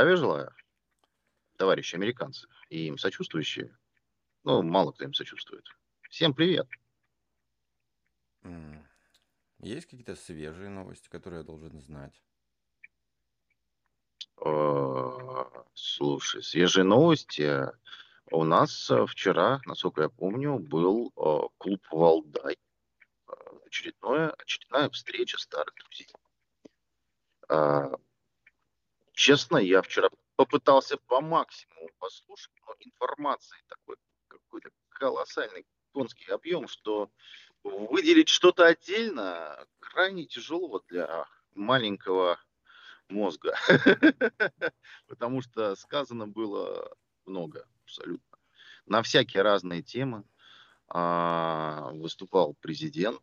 Здравия желаю, товарищи американцы и им сочувствующие. Ну, мало кто им сочувствует. Всем привет. Есть какие-то свежие новости, которые я должен знать? Э, слушай, свежие новости. У нас э, вчера, насколько я помню, был э, клуб «Валдай». Очередное, очередная встреча старых друзей. Честно, я вчера попытался по максимуму послушать, но информации такой какой-то колоссальный конский объем, что выделить что-то отдельно крайне тяжело для маленького мозга. Потому что сказано было много абсолютно. На всякие разные темы а, выступал президент.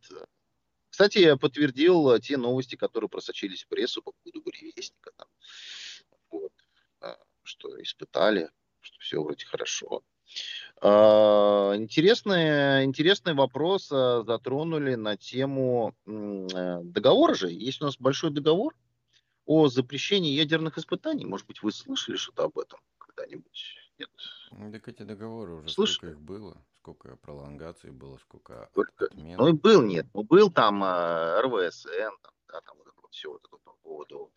Кстати, я подтвердил те новости, которые просочились в прессу по поводу буревестника. Там, что испытали, что все вроде хорошо. А, интересный, интересный вопрос а, затронули на тему э, договора же. Есть у нас большой договор о запрещении ядерных испытаний. Может быть, вы слышали что-то об этом когда-нибудь? Нет? Так эти договоры уже Слышали? сколько их было, сколько пролонгаций было, сколько отмен. ну и был, нет. Ну, был там э, РВСН, там, да, там вот это вот все вот это поводу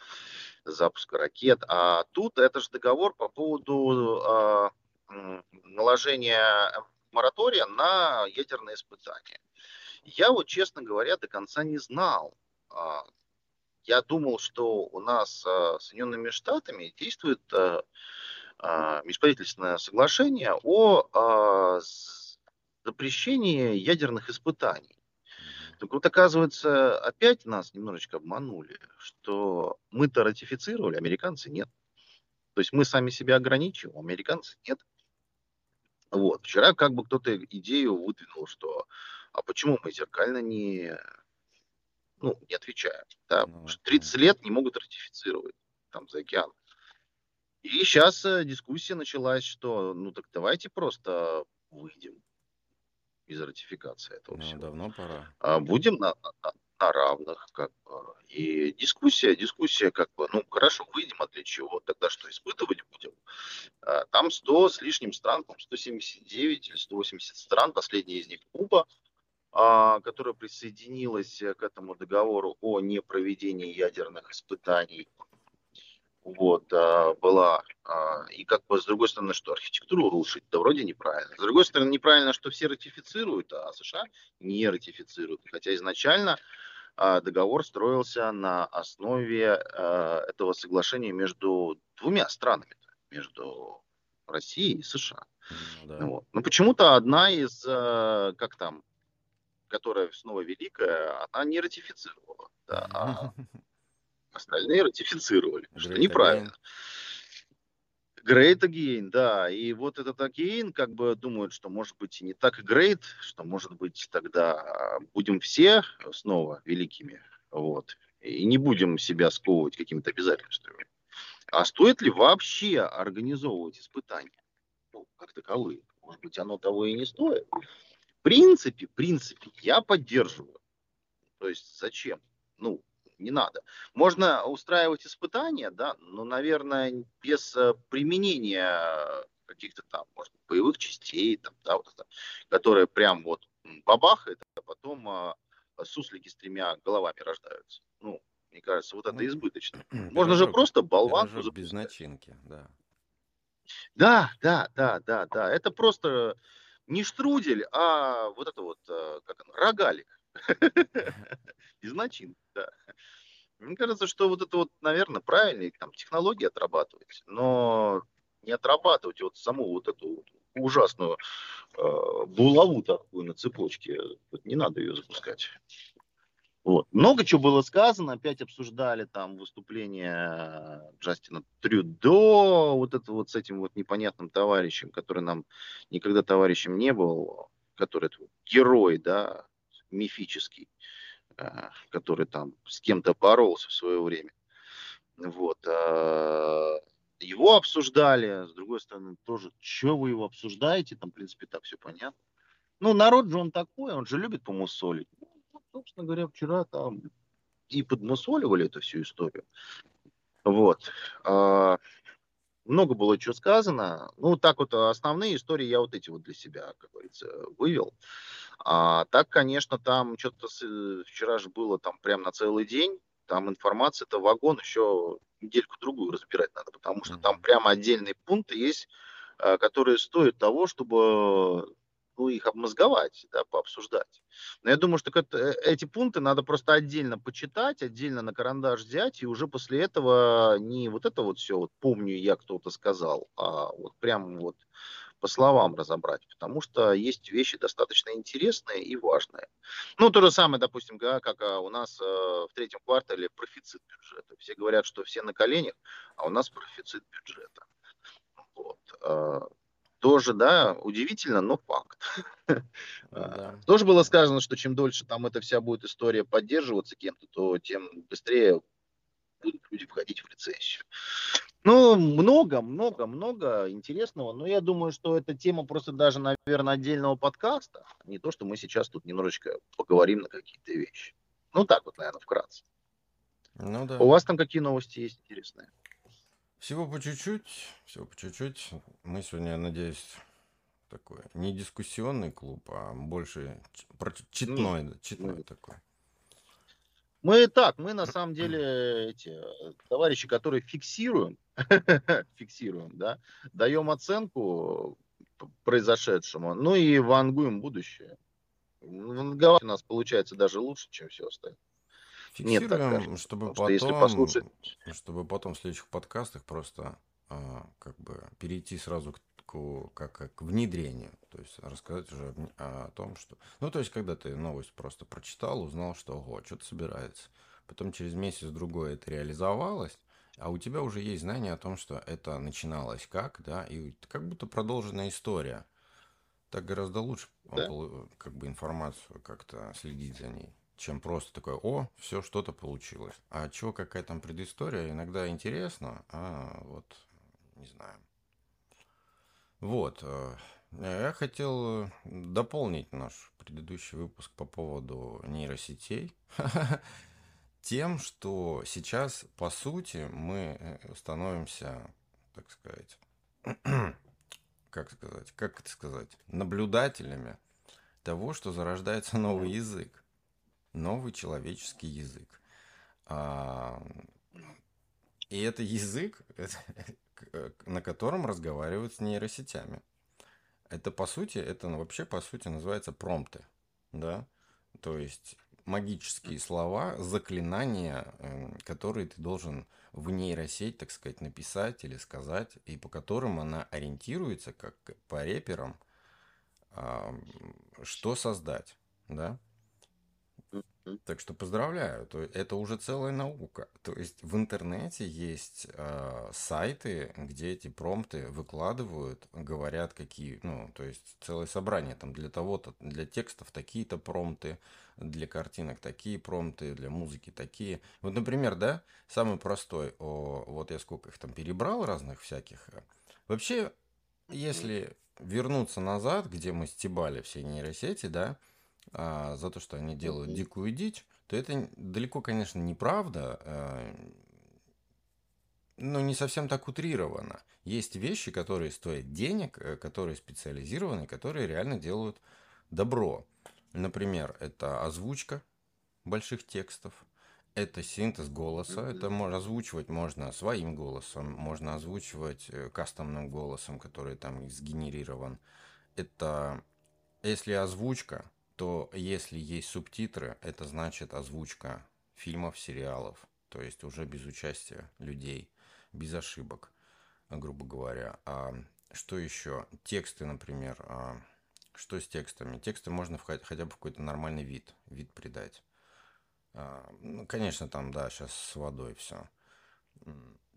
запуска ракет. А тут это же договор по поводу э, наложения моратория на ядерные испытания. Я вот, честно говоря, до конца не знал. А, я думал, что у нас а, с Соединенными Штатами действует межправительственное соглашение о запрещении ядерных испытаний. Так вот, оказывается, опять нас немножечко обманули, что мы-то ратифицировали, американцы нет. То есть мы сами себя ограничиваем, американцы нет. Вот. Вчера как бы кто-то идею выдвинул, что а почему мы зеркально не, ну, не отвечаем? Да? Ну, 30 лет не могут ратифицировать там за океан. И сейчас э, дискуссия началась, что ну так давайте просто выйдем из ратификации этого ну, всего. Давно пора. А будем на, на, на равных, как бы. И дискуссия, дискуссия, как бы, ну, хорошо, выйдем, а для чего? Тогда что, испытывать будем? А, там 100 с лишним стран, там 179 или 180 стран, последняя из них Куба, а, которая присоединилась к этому договору о непроведении ядерных испытаний вот, а, была. А, и как бы с другой стороны, что архитектуру рушить, да вроде неправильно. С другой стороны, неправильно, что все ратифицируют, а США не ратифицируют. Хотя изначально а, договор строился на основе этого соглашения между двумя странами, между Россией и США. Ну, да. вот. Но почему-то одна из, как там, которая снова великая, она не ратифицировала. Да, а Остальные ратифицировали, Great что неправильно. Great again, да. И вот этот again, как бы думают, что может быть и не так great, что может быть тогда будем все снова великими. Вот. И не будем себя сковывать какими-то обязательствами. А стоит ли вообще организовывать испытания? Ну, как таковые. Может быть, оно того и не стоит. В принципе, в принципе, я поддерживаю. То есть зачем? Ну, не надо. Можно устраивать испытания, да, но, наверное, без э, применения каких-то там, может боевых частей, там, да, вот это, которые прям вот бабахает, а потом а, суслики с тремя головами рождаются. Ну, мне кажется, вот это ну, избыточно. Можно же просто болванку запускать. без начинки, да. Да, да, да, да, да. Это просто не штрудель, а вот это вот, э, как оно, рогалик. Из начинки, да. Мне кажется, что вот это вот, наверное, правильно, там, технологии отрабатывать, но не отрабатывать вот саму вот эту ужасную э, булаву такую на цепочке. Вот не надо ее запускать. Вот. Много чего было сказано, опять обсуждали там выступление Джастина Трюдо, вот это вот с этим вот непонятным товарищем, который нам никогда товарищем не был, который герой, да, мифический. Э, который там с кем-то боролся в свое время. Вот. А, его обсуждали, с другой стороны, тоже, что вы его обсуждаете, там, в принципе, так все понятно. Ну, народ же он такой, он же любит помусолить. Ну, собственно говоря, вчера там и подмусоливали эту всю историю. Вот. А, много было чего сказано. Ну, так вот, основные истории я вот эти вот для себя, как говорится, вывел. А так, конечно, там что-то вчера же было там прям на целый день. Там информация, это вагон еще недельку-другую разбирать надо, потому что там прямо отдельные пункты есть, а, которые стоят того, чтобы ну, их обмозговать, да, пообсуждать. Но я думаю, что э, эти пункты надо просто отдельно почитать, отдельно на карандаш взять, и уже после этого не вот это вот все, вот помню я кто-то сказал, а вот прям вот по словам разобрать, потому что есть вещи достаточно интересные и важные. Ну, то же самое, допустим, как а, у нас э, в третьем квартале профицит бюджета. Все говорят, что все на коленях, а у нас профицит бюджета. Вот. А, тоже, да, удивительно, но факт. Ну да. Тоже было сказано, что чем дольше там эта вся будет история поддерживаться кем-то, то тем быстрее будут люди входить в рецессию. Ну, много, много, много интересного. Но я думаю, что эта тема просто даже, наверное, отдельного подкаста. Не то, что мы сейчас тут немножечко поговорим на какие-то вещи. Ну, так вот, наверное, вкратце. Ну да. У вас там какие новости есть интересные? Всего по чуть-чуть, всего по чуть-чуть. Мы сегодня, надеюсь, такой не дискуссионный клуб, а больше читной, ну, читной ну, такой. Мы так, мы на самом деле эти товарищи, которые фиксируем, фиксируем, да, даем оценку произошедшему, ну и вангуем будущее. Ванговать у нас получается даже лучше, чем все остальное. Фиксируем, Нет, чтобы потом, если послушать... чтобы потом в следующих подкастах просто а, как бы перейти сразу к, к, как, к внедрению. То есть рассказать уже о, о том, что... Ну, то есть, когда ты новость просто прочитал, узнал, что, ого, что-то собирается. Потом через месяц-другой это реализовалось, а у тебя уже есть знание о том, что это начиналось как, да, и как будто продолженная история. Так гораздо лучше да? как бы информацию как-то следить за ней чем просто такое, о, все что-то получилось. А чего, какая там предыстория, иногда интересно, а вот не знаю. Вот, э, я хотел э, дополнить наш предыдущий выпуск по поводу нейросетей тем, что сейчас, по сути, мы э, становимся, так сказать, как сказать, как это сказать, наблюдателями того, что зарождается новый язык новый человеческий язык. А, и это язык, на котором разговаривают с нейросетями. Это по сути, это вообще по сути называется промпты, да, то есть магические слова, заклинания, эм, которые ты должен в нейросеть, так сказать, написать или сказать, и по которым она ориентируется, как по реперам, что создать, да. Так что поздравляю, то это уже целая наука. То есть в интернете есть э, сайты, где эти промпты выкладывают, говорят какие, ну, то есть целое собрание там для того-то, для текстов такие-то промпты, для картинок такие промпты, для музыки такие. Вот, например, да, самый простой, о, вот я сколько их там перебрал разных всяких. Вообще, если вернуться назад, где мы стебали все нейросети, да, а, за то, что они делают дикую дичь, то это далеко, конечно, неправда, а, но не совсем так утрировано. Есть вещи, которые стоят денег, э, которые специализированы, которые реально делают добро. Например, это озвучка больших текстов, это синтез голоса, это озвучивать можно своим голосом, можно озвучивать э, кастомным голосом, который там сгенерирован. Это если озвучка, то если есть субтитры, это значит озвучка фильмов, сериалов, то есть уже без участия людей, без ошибок, грубо говоря. А что еще? Тексты, например. А что с текстами? Тексты можно в, хотя бы в какой-то нормальный вид, вид придать. А, ну, конечно, там, да, сейчас с водой все.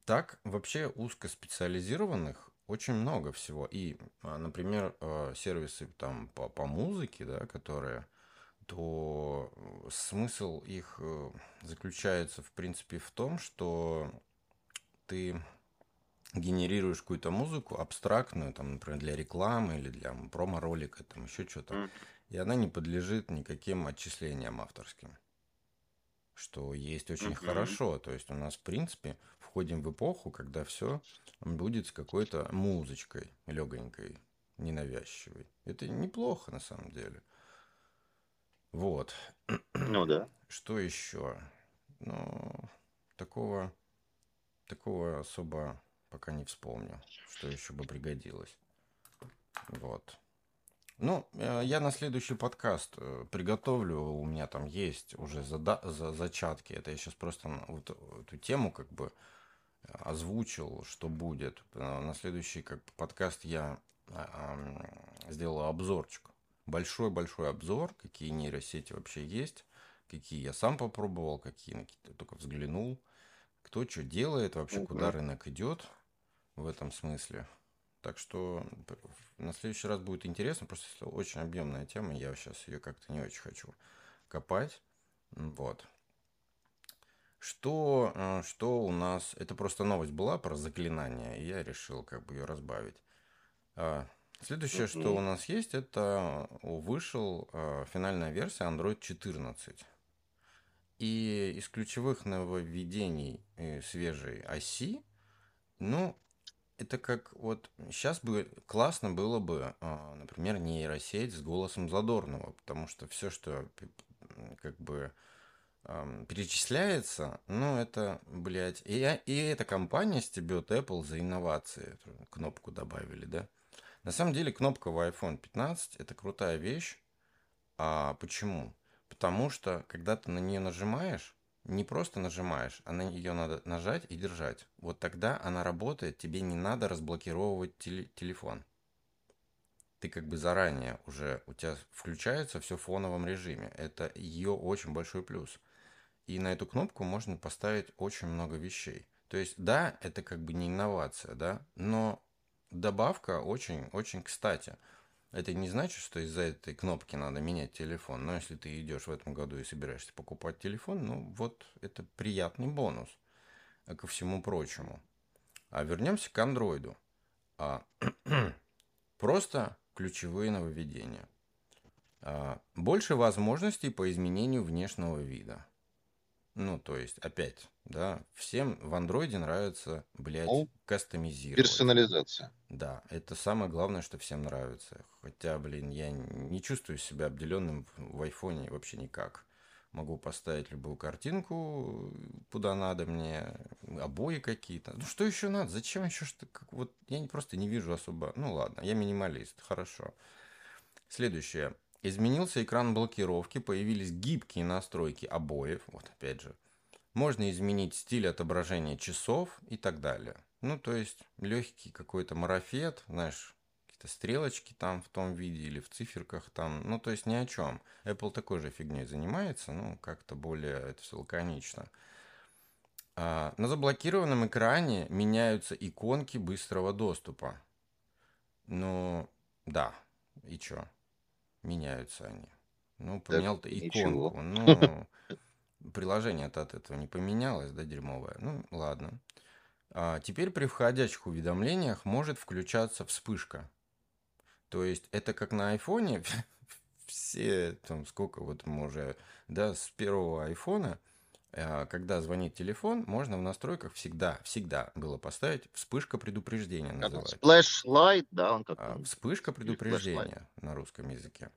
Так, вообще узкоспециализированных очень много всего. И, а, например, э, сервисы там по, по музыке, да, которые, то смысл их э, заключается, в принципе, в том, что ты генерируешь какую-то музыку абстрактную, там, например, для рекламы или для промо-ролика, там еще что-то, и она не подлежит никаким отчислениям авторским. что есть очень mm-hmm. хорошо. То есть у нас, в принципе, входим в эпоху, когда все будет с какой-то музычкой легонькой, ненавязчивой. Это неплохо на самом деле. Вот. Ну да. Что еще? Ну, такого, такого особо пока не вспомню, что еще бы пригодилось. Вот. Ну, э, я на следующий подкаст э, приготовлю. У меня там есть уже зада за зачатки. Это я сейчас просто вот эту тему как бы озвучил, что будет. Э, на следующий как подкаст я сделал обзорчик. Большой-большой обзор, какие нейросети вообще есть, какие я сам попробовал, какие на только взглянул, кто что делает, вообще куда рынок идет в этом смысле. Так что на следующий раз будет интересно, просто если очень объемная тема, я сейчас ее как-то не очень хочу копать. Вот. Что, э, что у нас... Это просто новость была про заклинание, и я решил как бы ее разбавить. А, следующее, что у нас есть, это вышел э, финальная версия Android 14. И из ключевых нововведений э, свежей оси, ну, это как вот сейчас бы классно было бы, а, например, нейросеть с голосом Задорнова, потому что все, что как бы перечисляется, ну, это, блядь, и, и эта компания стебет Apple за инновации. Кнопку добавили, да? На самом деле, кнопка в iPhone 15 это крутая вещь. А почему? Потому что, когда ты на нее нажимаешь, не просто нажимаешь, а на нее надо нажать и держать. Вот тогда она работает, тебе не надо разблокировывать теле телефон. Ты как бы заранее уже, у тебя включается все в фоновом режиме. Это ее очень большой плюс. И на эту кнопку можно поставить очень много вещей. То есть, да, это как бы не инновация, да, но добавка очень-очень кстати. Это не значит, что из-за этой кнопки надо менять телефон. Но если ты идешь в этом году и собираешься покупать телефон, ну вот это приятный бонус а ко всему прочему. А вернемся к андроиду. А, просто ключевые нововведения. А, больше возможностей по изменению внешнего вида. Ну, то есть, опять, да, всем в андроиде нравится, блядь, ну, кастомизировать. Персонализация. Да, это самое главное, что всем нравится. Хотя, блин, я не чувствую себя обделенным в айфоне вообще никак. Могу поставить любую картинку, куда надо мне, обои какие-то. Ну, что еще надо? Зачем еще что как, Вот я просто не вижу особо... Ну, ладно, я минималист, хорошо. Следующее. Изменился экран блокировки, появились гибкие настройки обоев. Вот опять же. Можно изменить стиль отображения часов и так далее. Ну, то есть легкий какой-то марафет, знаешь, какие-то стрелочки там в том виде или в циферках там. Ну, то есть ни о чем. Apple такой же фигней занимается, ну, как-то более это все лаконично. А, на заблокированном экране меняются иконки быстрого доступа. Ну, да, и чё? Меняются они. Ну, поменял ты иконку. Ну, приложение-то от этого не поменялось, да, дерьмовое. Ну, ладно. А теперь при входящих уведомлениях может включаться вспышка. То есть это как на айфоне, все, там, сколько вот мы уже, да, с первого айфона, когда звонит телефон, можно в настройках всегда, всегда было поставить вспышка предупреждения называется. Flashlight, да, он как а, Вспышка предупреждения на русском языке.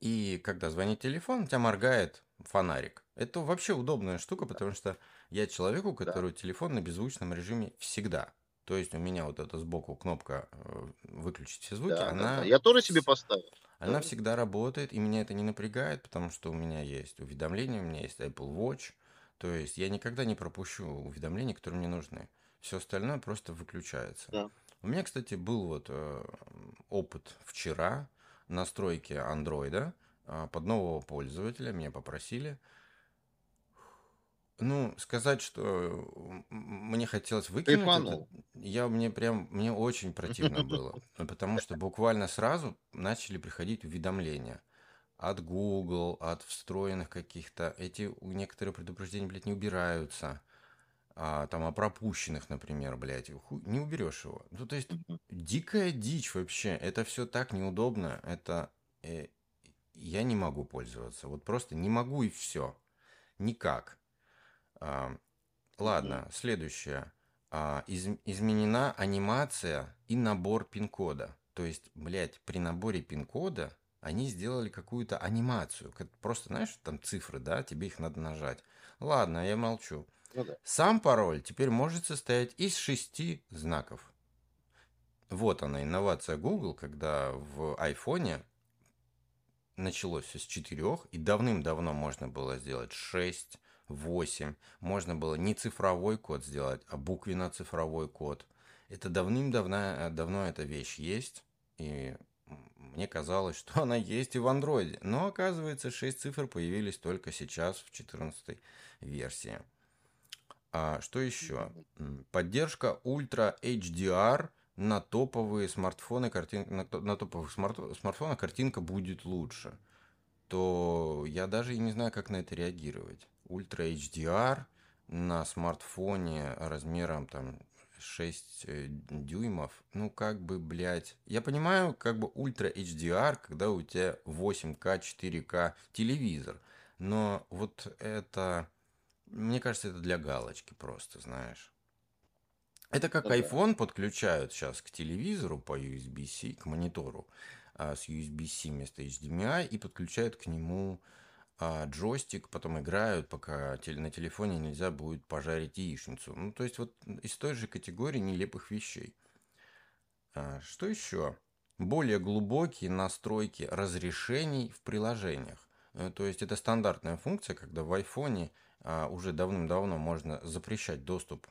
И когда звонит телефон, у тебя моргает фонарик. Это вообще удобная штука, потому что я человек, у которого да. телефон на беззвучном режиме всегда. То есть у меня вот эта сбоку кнопка э, выключить все звуки, да, она... Да, Я тоже себе поставил. Она да. всегда работает, и меня это не напрягает, потому что у меня есть уведомления, у меня есть Apple Watch. То есть я никогда не пропущу уведомления, которые мне нужны. Все остальное просто выключается. Да. У меня, кстати, был вот э, опыт вчера настройки андроида э, под нового пользователя. Меня попросили ну, сказать, что мне хотелось выкинуть это, я мне прям мне очень противно было, потому что буквально сразу начали приходить уведомления от Google, от встроенных каких-то. Эти некоторые предупреждения, блядь, не убираются. А, там о пропущенных, например, блядь, не уберешь его. Ну, то есть дикая дичь вообще. Это все так неудобно. Это э, я не могу пользоваться. Вот просто не могу и все Никак. Ладно, следующее. А, из, изменена анимация и набор пин-кода. То есть, блядь, при наборе пин-кода они сделали какую-то анимацию. Просто, знаешь, там цифры, да, тебе их надо нажать. Ладно, я молчу. Ну, да. Сам пароль теперь может состоять из шести знаков. Вот она, инновация Google, когда в айфоне началось все с четырех, и давным-давно можно было сделать шесть, восемь. Можно было не цифровой код сделать, а буквенно-цифровой код. Это давным-давно давно эта вещь есть, и мне казалось, что она есть и в андроиде. Но оказывается, 6 цифр появились только сейчас в 14 версии. А что еще? Поддержка Ultra HDR на топовые смартфоны, картин... на, на топовых смарт... смартфонах картинка будет лучше. То я даже и не знаю, как на это реагировать. Ultra HDR на смартфоне размером там 6 э, дюймов, ну как бы, блядь, я понимаю, как бы ультра HDR, когда у тебя 8К, 4К телевизор, но вот это, мне кажется, это для галочки просто, знаешь. Это как ну, iPhone подключают сейчас к телевизору по USB-C, к монитору а, с USB-C вместо HDMI и подключают к нему а джойстик, потом играют, пока на телефоне нельзя будет пожарить яичницу. Ну, то есть вот из той же категории нелепых вещей. А, что еще? Более глубокие настройки разрешений в приложениях. Э, то есть это стандартная функция, когда в айфоне а, уже давным-давно можно запрещать доступ,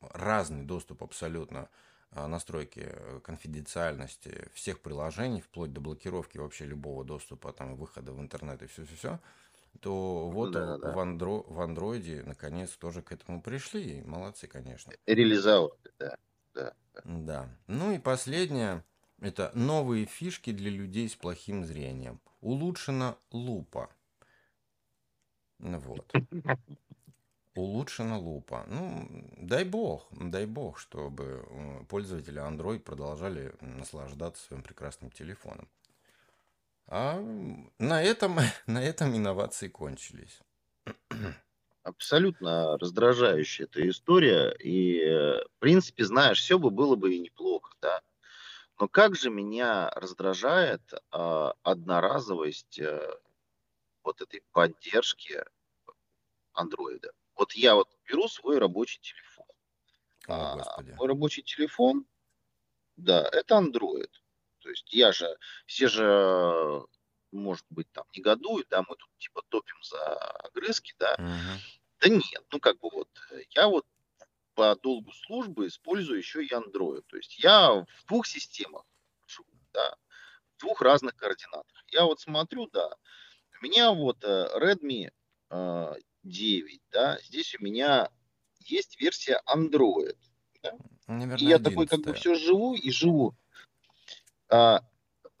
разный доступ абсолютно а, настройки э, конфиденциальности всех приложений, вплоть до блокировки вообще любого доступа, там, выхода в интернет и все-все-все то вот да, да. В, андро, в андроиде наконец тоже к этому пришли. Молодцы, конечно. Реализовали, да. Да. да. Ну и последнее. Это новые фишки для людей с плохим зрением. Улучшена лупа. Вот. Улучшена лупа. Ну, дай бог, дай бог, чтобы э, пользователи Android продолжали наслаждаться своим прекрасным телефоном. А на этом, на этом инновации кончились. Абсолютно раздражающая эта история. И, э, в принципе, знаешь, все бы было бы и неплохо, да. Но как же меня раздражает э, одноразовость э, вот этой поддержки андроида. Вот я вот беру свой рабочий телефон. О, а, мой рабочий телефон, да, это Android. То есть я же, все же, может быть, там негодуют, да, мы тут типа топим за огрызки, да. Uh-huh. Да нет, ну как бы вот, я вот по долгу службы использую еще и Android. То есть я в двух системах да, в двух разных координатах. Я вот смотрю, да, у меня вот э, Redmi 9, э, да, здесь у меня есть версия Android. Да? Наверное, и я такой как бы все живу и живу. А,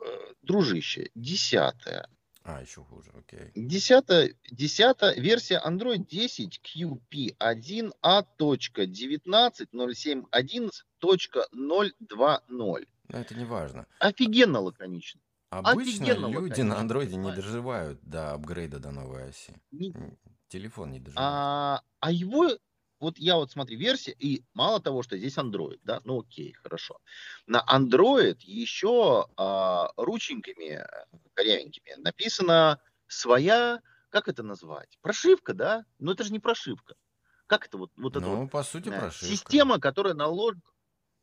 э, дружище, десятая. А, еще хуже, окей. Десятая, десятая версия Android 10 QP1A.19.0711.020. Но это не важно. Офигенно лаконично. Обычно Офигенно люди лаконично. на андроиде не доживают до апгрейда до новой оси. Не... Телефон не доживает. А, а его вот я вот смотрю версия, и мало того, что здесь Android, да, ну окей, хорошо. На Android еще а, рученьками корявенькими написана своя, как это назвать, прошивка, да? Но это же не прошивка. Как это вот, вот ну, вот, по сути, да, прошивка. Система, которая наложена,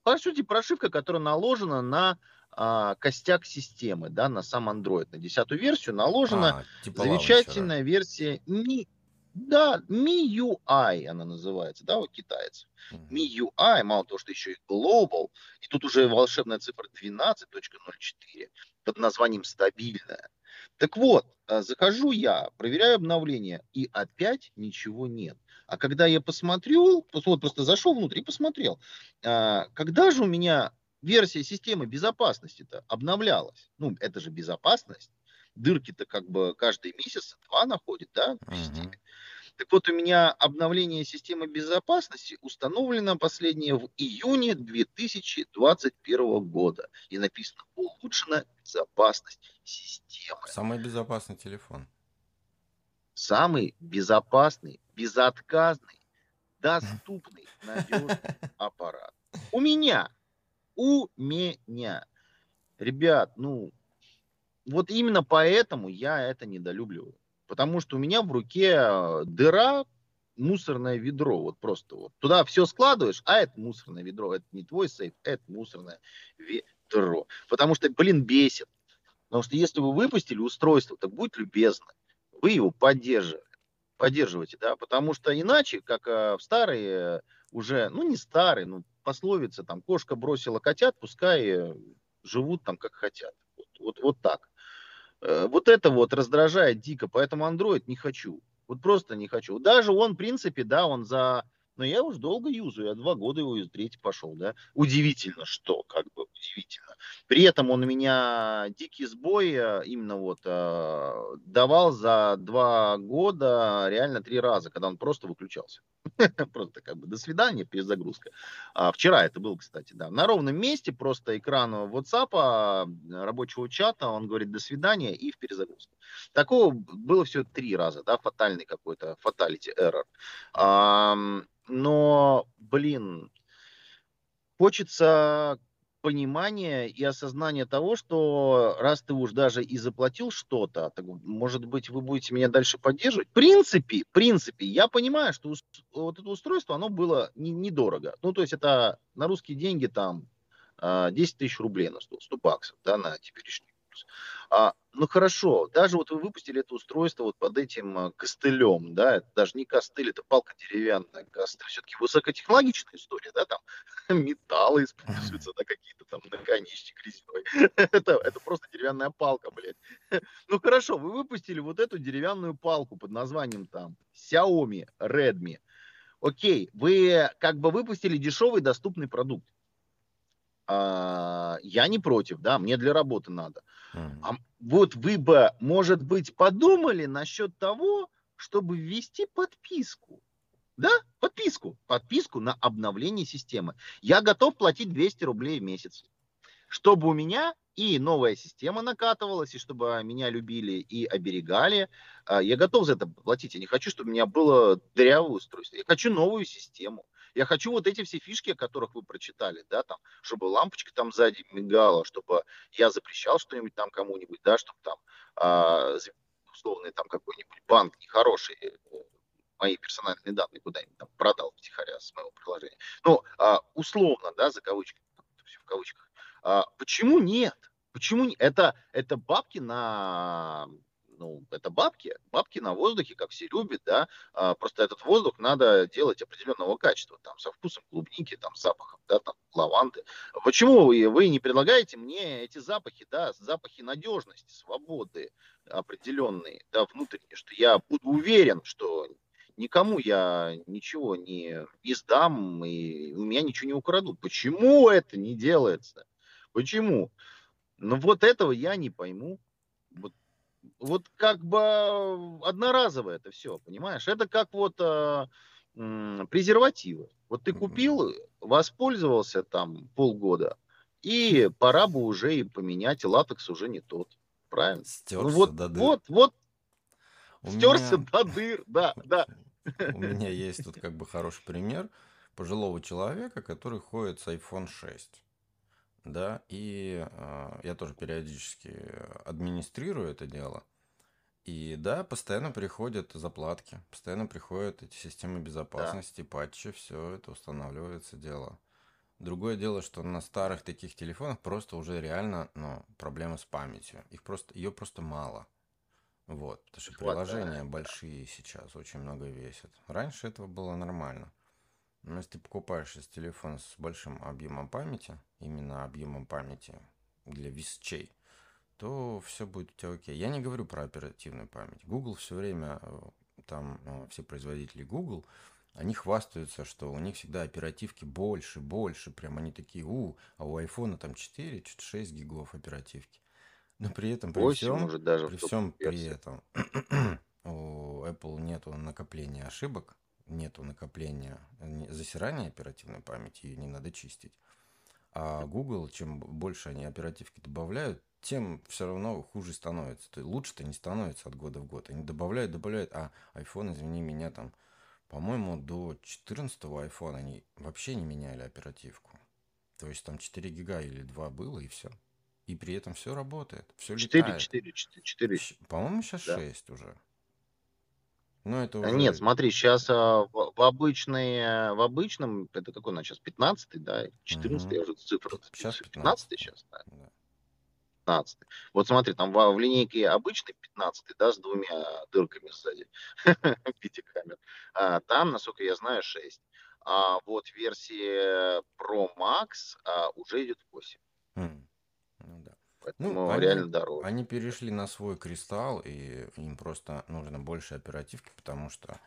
по сути, прошивка, которая наложена на а, костяк системы, да, на сам Android, на десятую версию наложена а, типа замечательная лаунчера. версия не да, MIUI она называется, да, у китайцев. MIUI, мало того, что еще и Global, и тут уже волшебная цифра 12.04 под названием стабильная. Так вот, а, захожу я, проверяю обновление, и опять ничего нет. А когда я посмотрел, вот просто зашел внутрь и посмотрел, а, когда же у меня версия системы безопасности-то обновлялась? Ну, это же безопасность дырки-то как бы каждый месяц два находит, да, в системе. Так вот, у меня обновление системы безопасности установлено последнее в июне 2021 года. И написано улучшена безопасность системы. Самый безопасный телефон. самый безопасный, безотказный, доступный, надежный аппарат. У меня. У меня. Ребят, ну, вот именно поэтому я это недолюбливаю. Потому что у меня в руке э, дыра, мусорное ведро, вот просто вот. Туда все складываешь, а это мусорное ведро, это не твой сейф, это мусорное ведро. Потому что, блин, бесит. Потому что если вы выпустили устройство, так будь любезны, вы его поддерживали. Поддерживайте, да, потому что иначе, как э, в старые, уже, ну не старые, ну пословица, там, кошка бросила котят, пускай э, живут там как хотят. Вот, вот, вот так. Э, вот это вот раздражает дико, поэтому Android не хочу. Вот просто не хочу. Даже он, в принципе, да, он за... Но я уже долго юзаю, я два года его третий пошел, да. Удивительно, что, как бы, удивительно. При этом он у меня дикий сбой э, именно вот э, давал за два года реально три раза, когда он просто выключался. Просто как бы до свидания, перезагрузка. А, вчера это было, кстати, да. На ровном месте просто экран WhatsApp, а, рабочего чата, он говорит до свидания и в перезагрузку. Такого было все три раза, да, фатальный какой-то, fatality error. А, но, блин, хочется понимание и осознание того, что раз ты уж даже и заплатил что-то, так, может быть, вы будете меня дальше поддерживать. В принципе, в принципе, я понимаю, что вот это устройство, оно было недорого. Ну, то есть это на русские деньги там 10 а, тысяч рублей на 100, 100 баксов, да, на теперешний курс. А, ну хорошо, даже вот вы выпустили это устройство вот под этим а, костылем, да, это даже не костыль, это палка деревянная, костыль все-таки высокотехнологичная история, да, там металлы используются, да, какие-то там наконечник резиновый. это, это просто деревянная палка, блядь. ну хорошо, вы выпустили вот эту деревянную палку под названием там Xiaomi, Redmi. Окей, вы как бы выпустили дешевый доступный продукт. А, я не против, да, мне для работы надо. А вот вы бы, может быть, подумали насчет того, чтобы ввести подписку. Да, подписку. Подписку на обновление системы. Я готов платить 200 рублей в месяц. Чтобы у меня и новая система накатывалась, и чтобы меня любили и оберегали. А, я готов за это платить. Я не хочу, чтобы у меня было дырявое устройство. Я хочу новую систему. Я хочу вот эти все фишки, о которых вы прочитали, да, там, чтобы лампочка там сзади мигала, чтобы я запрещал что-нибудь там кому-нибудь, да, чтобы там а, условный там какой-нибудь банк нехороший э, мои персональные данные куда-нибудь там продал втихаря с моего приложения. Ну, а, условно, да, за кавычками, в кавычках. А, почему нет? Почему не? Это, это бабки на ну, это бабки, бабки на воздухе, как все любят, да, а, просто этот воздух надо делать определенного качества, там, со вкусом клубники, там, запахом, да, там, лаванды. Почему вы, вы не предлагаете мне эти запахи, да, запахи надежности, свободы определенные, да, внутренние, что я буду уверен, что никому я ничего не, сдам, и у меня ничего не украдут. Почему это не делается? Почему? Ну вот этого я не пойму. Вот как бы одноразово это все, понимаешь? Это как вот э, презервативы. Вот ты купил, воспользовался там полгода, и пора бы уже и поменять, и латекс уже не тот. Правильно? Стерся ну, вот, до дыр. Вот, вот, У стерся меня... до дыр, да, да. У меня есть тут как бы хороший пример пожилого человека, который ходит с iPhone 6 да, и э, я тоже периодически администрирую это дело. И да, постоянно приходят заплатки, постоянно приходят эти системы безопасности, да. патчи, все это устанавливается дело. Другое дело, что на старых таких телефонах просто уже реально ну, проблемы с памятью. Их просто, ее просто мало. Вот, потому что приложения большие сейчас, очень много весят. Раньше этого было нормально. Но если ты покупаешь из телефона с большим объемом памяти, именно объемом памяти для вещей, то все будет у тебя окей. Я не говорю про оперативную память. Google все время, э, там ну, все производители Google, они хвастаются, что у них всегда оперативки больше, больше, прям они такие, у, а у айфона там 4, чуть 6 гигов оперативки. Но при этом, при 8, всем, может, даже при всем при этом у Apple нету накопления ошибок, нету накопления, засирания оперативной памяти, ее не надо чистить. А Google, чем больше они оперативки добавляют, тем все равно хуже становится. То есть лучше-то не становится от года в год. Они добавляют, добавляют, а iPhone, извини меня, там, по-моему, до 14 iPhone они вообще не меняли оперативку. То есть там 4 гига или 2 было, и все. И при этом все работает, все 4, летает. 4, 4, 4. По-моему, сейчас да. 6 уже. Ну, это уже... Нет, смотри, сейчас а, в, в, обычной, в обычном, это какой у нас сейчас, 15 да, 14 угу. я уже цифру. Сейчас 15, 15 сейчас, да. да. 15. Вот смотри, там в, в линейке обычный 15, да, с двумя дырками сзади в виде камер. А, там, насколько я знаю, 6. А вот версия Pro Max а, уже идет 8. Mm. Ну да. Поэтому ну, они, реально дорого. Они перешли на свой кристалл, и им просто нужно больше оперативки, потому что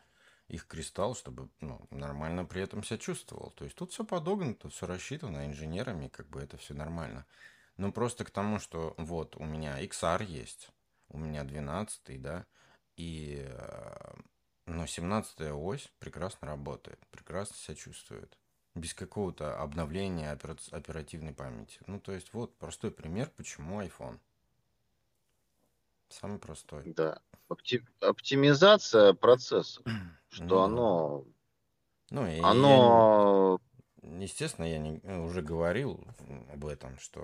их кристалл, чтобы ну, нормально при этом себя чувствовал. То есть тут все подогнуто, все рассчитано инженерами, как бы это все нормально. Ну, просто к тому, что вот у меня XR есть, у меня 12, да, и э, но 17 ось прекрасно работает, прекрасно себя чувствует. Без какого-то обновления оперативной памяти. Ну, то есть, вот простой пример, почему iPhone. Самый простой. Да. Опти- оптимизация процесса, что ну, оно, ну, и оно естественно, я не, ну, уже говорил об этом, что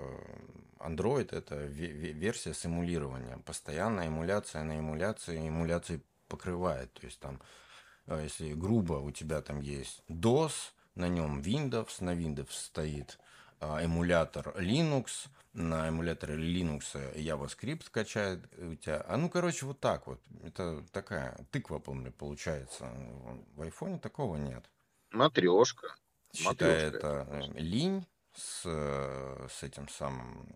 Android это версия симулирования. Постоянная эмуляция на эмуляции, эмуляции покрывает. То есть там, э, если грубо у тебя там есть DOS, на нем Windows, на Windows стоит а, эмулятор Linux, на эмуляторе Linux JavaScript качает у тебя. А ну, короче, вот так вот. Это такая тыква, помню, получается. В айфоне такого нет. Матрешка считая это э, линь с, э, с этим самым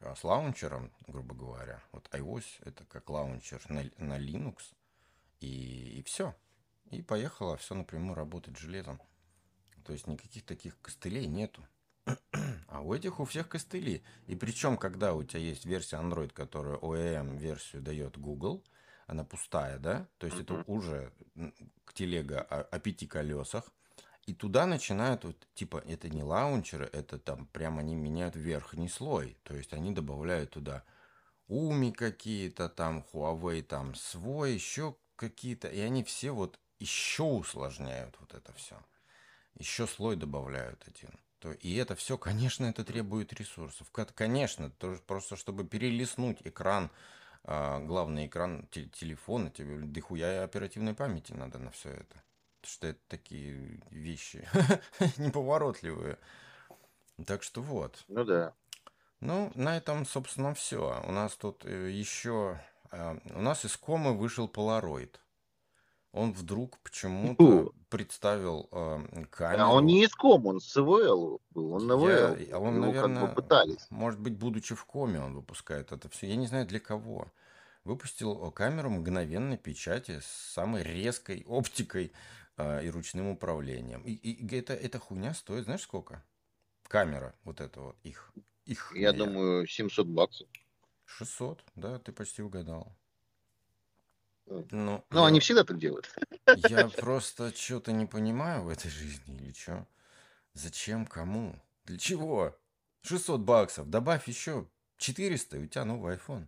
э, с лаунчером, грубо говоря. Вот iOS это как лаунчер на, на Linux. И, и все. И поехало все напрямую работать железом. То есть никаких таких костылей нету. А у этих у всех костыли. И причем, когда у тебя есть версия Android, которая OEM версию дает Google, она пустая, да? То есть это уже телега о, о пяти колесах. И туда начинают, вот, типа, это не лаунчеры, это там прямо они меняют верхний слой. То есть они добавляют туда Уми какие-то, там Huawei, там свой, еще какие-то. И они все вот еще усложняют вот это все. Еще слой добавляют один. То, и это все, конечно, это требует ресурсов. Конечно, тоже просто чтобы перелистнуть экран, а, главный экран телефона, тебе дохуя оперативной памяти надо на все это что это такие вещи неповоротливые. Так что вот. Ну да. Ну, на этом, собственно, все. У нас тут э, еще... А, у нас из комы вышел Polaroid. Он вдруг почему-то представил э, камеру. А он не из ком, он с ВЛ был, он на ВЛ. Я, он, Его наверное, как бы пытались. Может быть, будучи в коме, он выпускает это все. Я не знаю для кого. Выпустил камеру мгновенной печати с самой резкой оптикой а, и ручным управлением. И, и это, эта хуйня стоит, знаешь, сколько? Камера, вот это вот, их. их Я моя. думаю, 700 баксов. 600, да, ты почти угадал. Ну, ну я, они всегда так делают. Я просто что-то не понимаю в этой жизни или что. Зачем, кому, для чего? 600 баксов, добавь еще 400, и у тебя новый iPhone.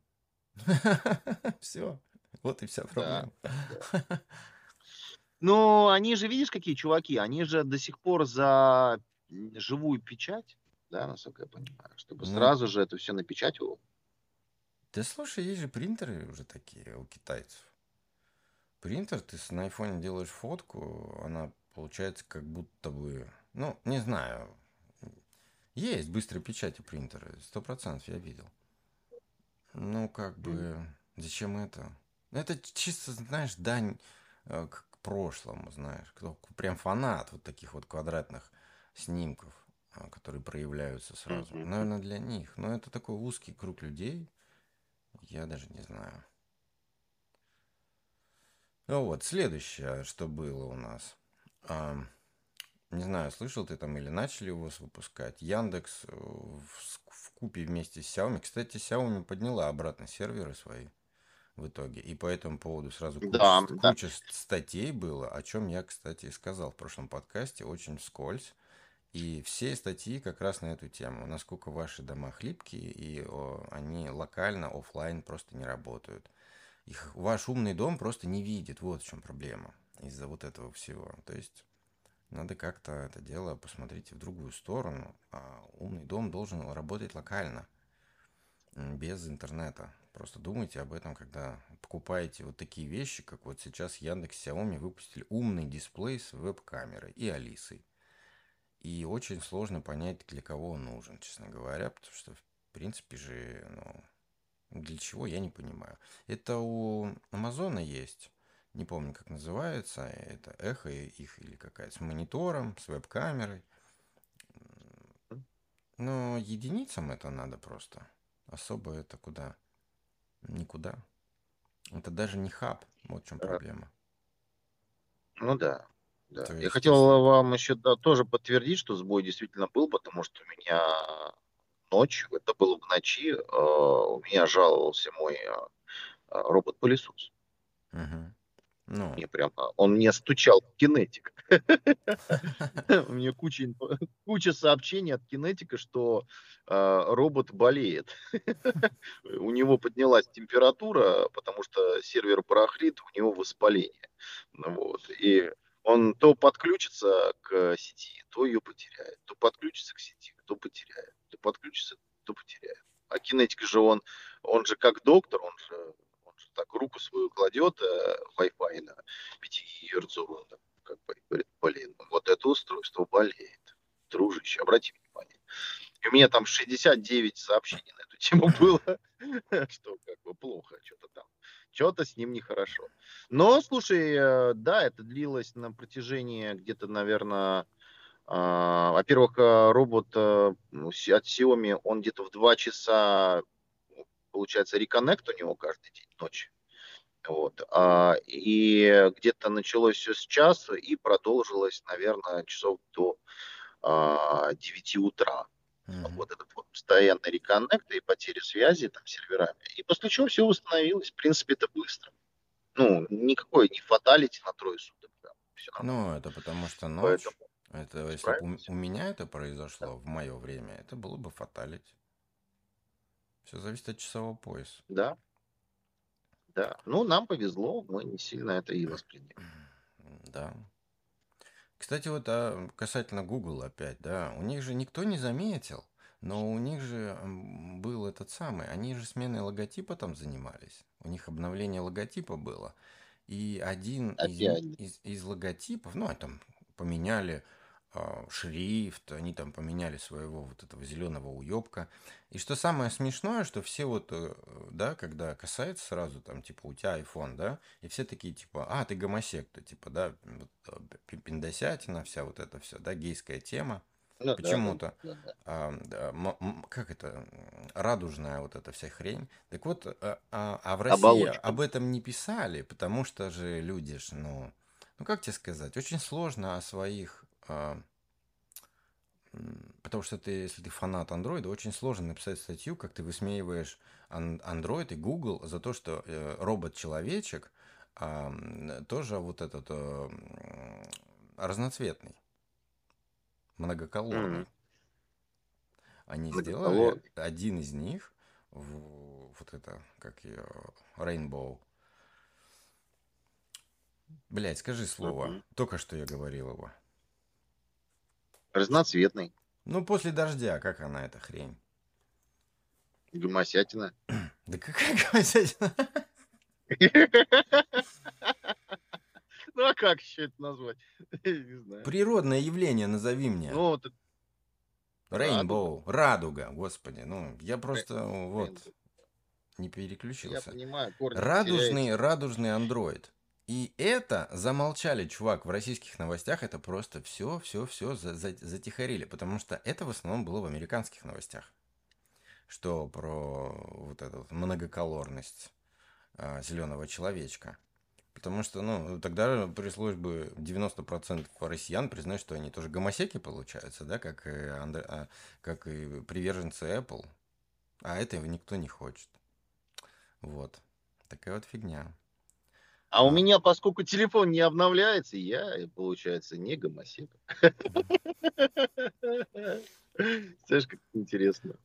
Все, вот и вся проблема. Но они же, видишь, какие чуваки, они же до сих пор за живую печать, да, насколько я понимаю, чтобы ну, сразу же это все напечатывал. Да слушай, есть же принтеры уже такие у китайцев. Принтер, ты на айфоне делаешь фотку, она получается как будто бы, ну, не знаю, есть быстрые печати принтеры, сто процентов я видел. Ну, как бы, зачем это? Это чисто, знаешь, дань э, прошлому, знаешь, кто прям фанат вот таких вот квадратных снимков, а, которые проявляются сразу. Наверное, для них. Но это такой узкий круг людей. Я даже не знаю. Ну вот, следующее, что было у нас. Не знаю, слышал ты там или начали его выпускать. Яндекс э, в, в купе вместе с Xiaomi. Кстати, Xiaomi подняла обратно серверы свои в итоге. И по этому поводу сразу куча, да, куча да. статей было, о чем я, кстати, и сказал в прошлом подкасте, очень вскользь. И все статьи как раз на эту тему. Насколько ваши дома хлипкие, и о, они локально, офлайн просто не работают. Их ваш умный дом просто не видит. Вот в чем проблема. Из-за вот этого всего. То есть надо как-то это дело посмотреть в другую сторону. А умный дом должен работать локально, без интернета. Просто думайте об этом, когда покупаете вот такие вещи, как вот сейчас Яндекс Xiaomi выпустили умный дисплей с веб-камерой и Алисой. И очень сложно понять, для кого он нужен, честно говоря, потому что, в принципе же, ну, для чего, я не понимаю. Это у Амазона есть, не помню, как называется, это эхо их или какая-то, с монитором, с веб-камерой. Но единицам это надо просто. Особо это куда? Никуда. Это даже не хаб. Вот в чем проблема. Ну да. да. есть, Я хотел вам еще да, тоже подтвердить, что сбой действительно был, потому что у меня ночью, это было в ночи, э, у меня жаловался мой э, робот-пылесос. Угу. Ну. Мне прям, он мне стучал кинетик. У меня куча, куча сообщений от кинетика, что э, робот болеет. У него поднялась температура, потому что сервер барахлит, у него воспаление. Ну вот. И он то подключится к сети, то ее потеряет, то подключится к сети, то потеряет, то подключится, то потеряет. А кинетик же он, он же как доктор, он же так руку свою кладет э, Wi-Fi на 5 Гц, как бы говорит, блин, вот это устройство болеет. Дружище, обрати внимание. И у меня там 69 сообщений на эту тему было, что как бы плохо, что-то там, что-то с ним нехорошо. Но, слушай, э, да, это длилось на протяжении где-то, наверное, во-первых, э, робот э, от Xiaomi, он где-то в 2 часа получается, реконнект у него каждый день ночью. Вот. А, и где-то началось все с часа и продолжилось, наверное, часов до а, 9 утра. Mm-hmm. Вот этот вот постоянный реконнект и потеря связи там серверами. И после чего все восстановилось. В принципе, это быстро. Ну, никакой не фаталити на трое суток. Да. Все ну, это потому что ночь. Поэтому это если у, у меня это произошло да. в мое время, это было бы фаталити. Все зависит от часового пояса. Да. Да. Ну, нам повезло, мы не сильно это и восприняли. Да. Кстати, вот а касательно Google опять, да, у них же никто не заметил, но у них же был этот самый, они же сменой логотипа там занимались. У них обновление логотипа было. И один из, из, из логотипов, ну, там поменяли а, шрифт, они там поменяли своего вот этого зеленого уебка. И что самое смешное, что все вот, э, да, когда касается сразу там, типа, у тебя iPhone, да, и все такие, типа, а, ты гомосекта, типа, да, вот, э, пиндосятина, вся вот эта вся, да, гейская тема. Ну, Почему-то, да, да, а, да, как это, радужная вот эта вся хрень. Так вот, а, а, а в России Оболочка. об этом не писали, потому что же люди ж, ну, ну как тебе сказать, очень сложно о своих а, потому что ты, если ты фанат Android, очень сложно написать статью, как ты высмеиваешь Android и Google за то, что э, робот-человечек тоже вот этот э, разноцветный, многоколорный. Mm-hmm. Они сделали один из них, вот это, как ее, Rainbow. Блять, скажи слово. Mm-hmm. Только что я говорил его. Разноцветный. Ну, после дождя, как она, эта хрень? Гомосятина. Да какая гомосятина? Ну, а как еще это назвать? Не знаю. Природное явление назови мне. Ну, вот... Рейнбоу, радуга, господи. Ну, я просто вот не переключился. Я понимаю, Радужный, радужный андроид. И это замолчали, чувак, в российских новостях это просто все, все, все за, за, затихарили, потому что это в основном было в американских новостях, что про вот эту многоколорность а, зеленого человечка. Потому что, ну, тогда пришлось бы 90% россиян признать, что они тоже гомосеки получаются, да, как и, Андре... А, как и приверженцы Apple. А этого никто не хочет. Вот. Такая вот фигня. А у меня, поскольку телефон не обновляется, я, получается, не гомосек. Знаешь, как интересно.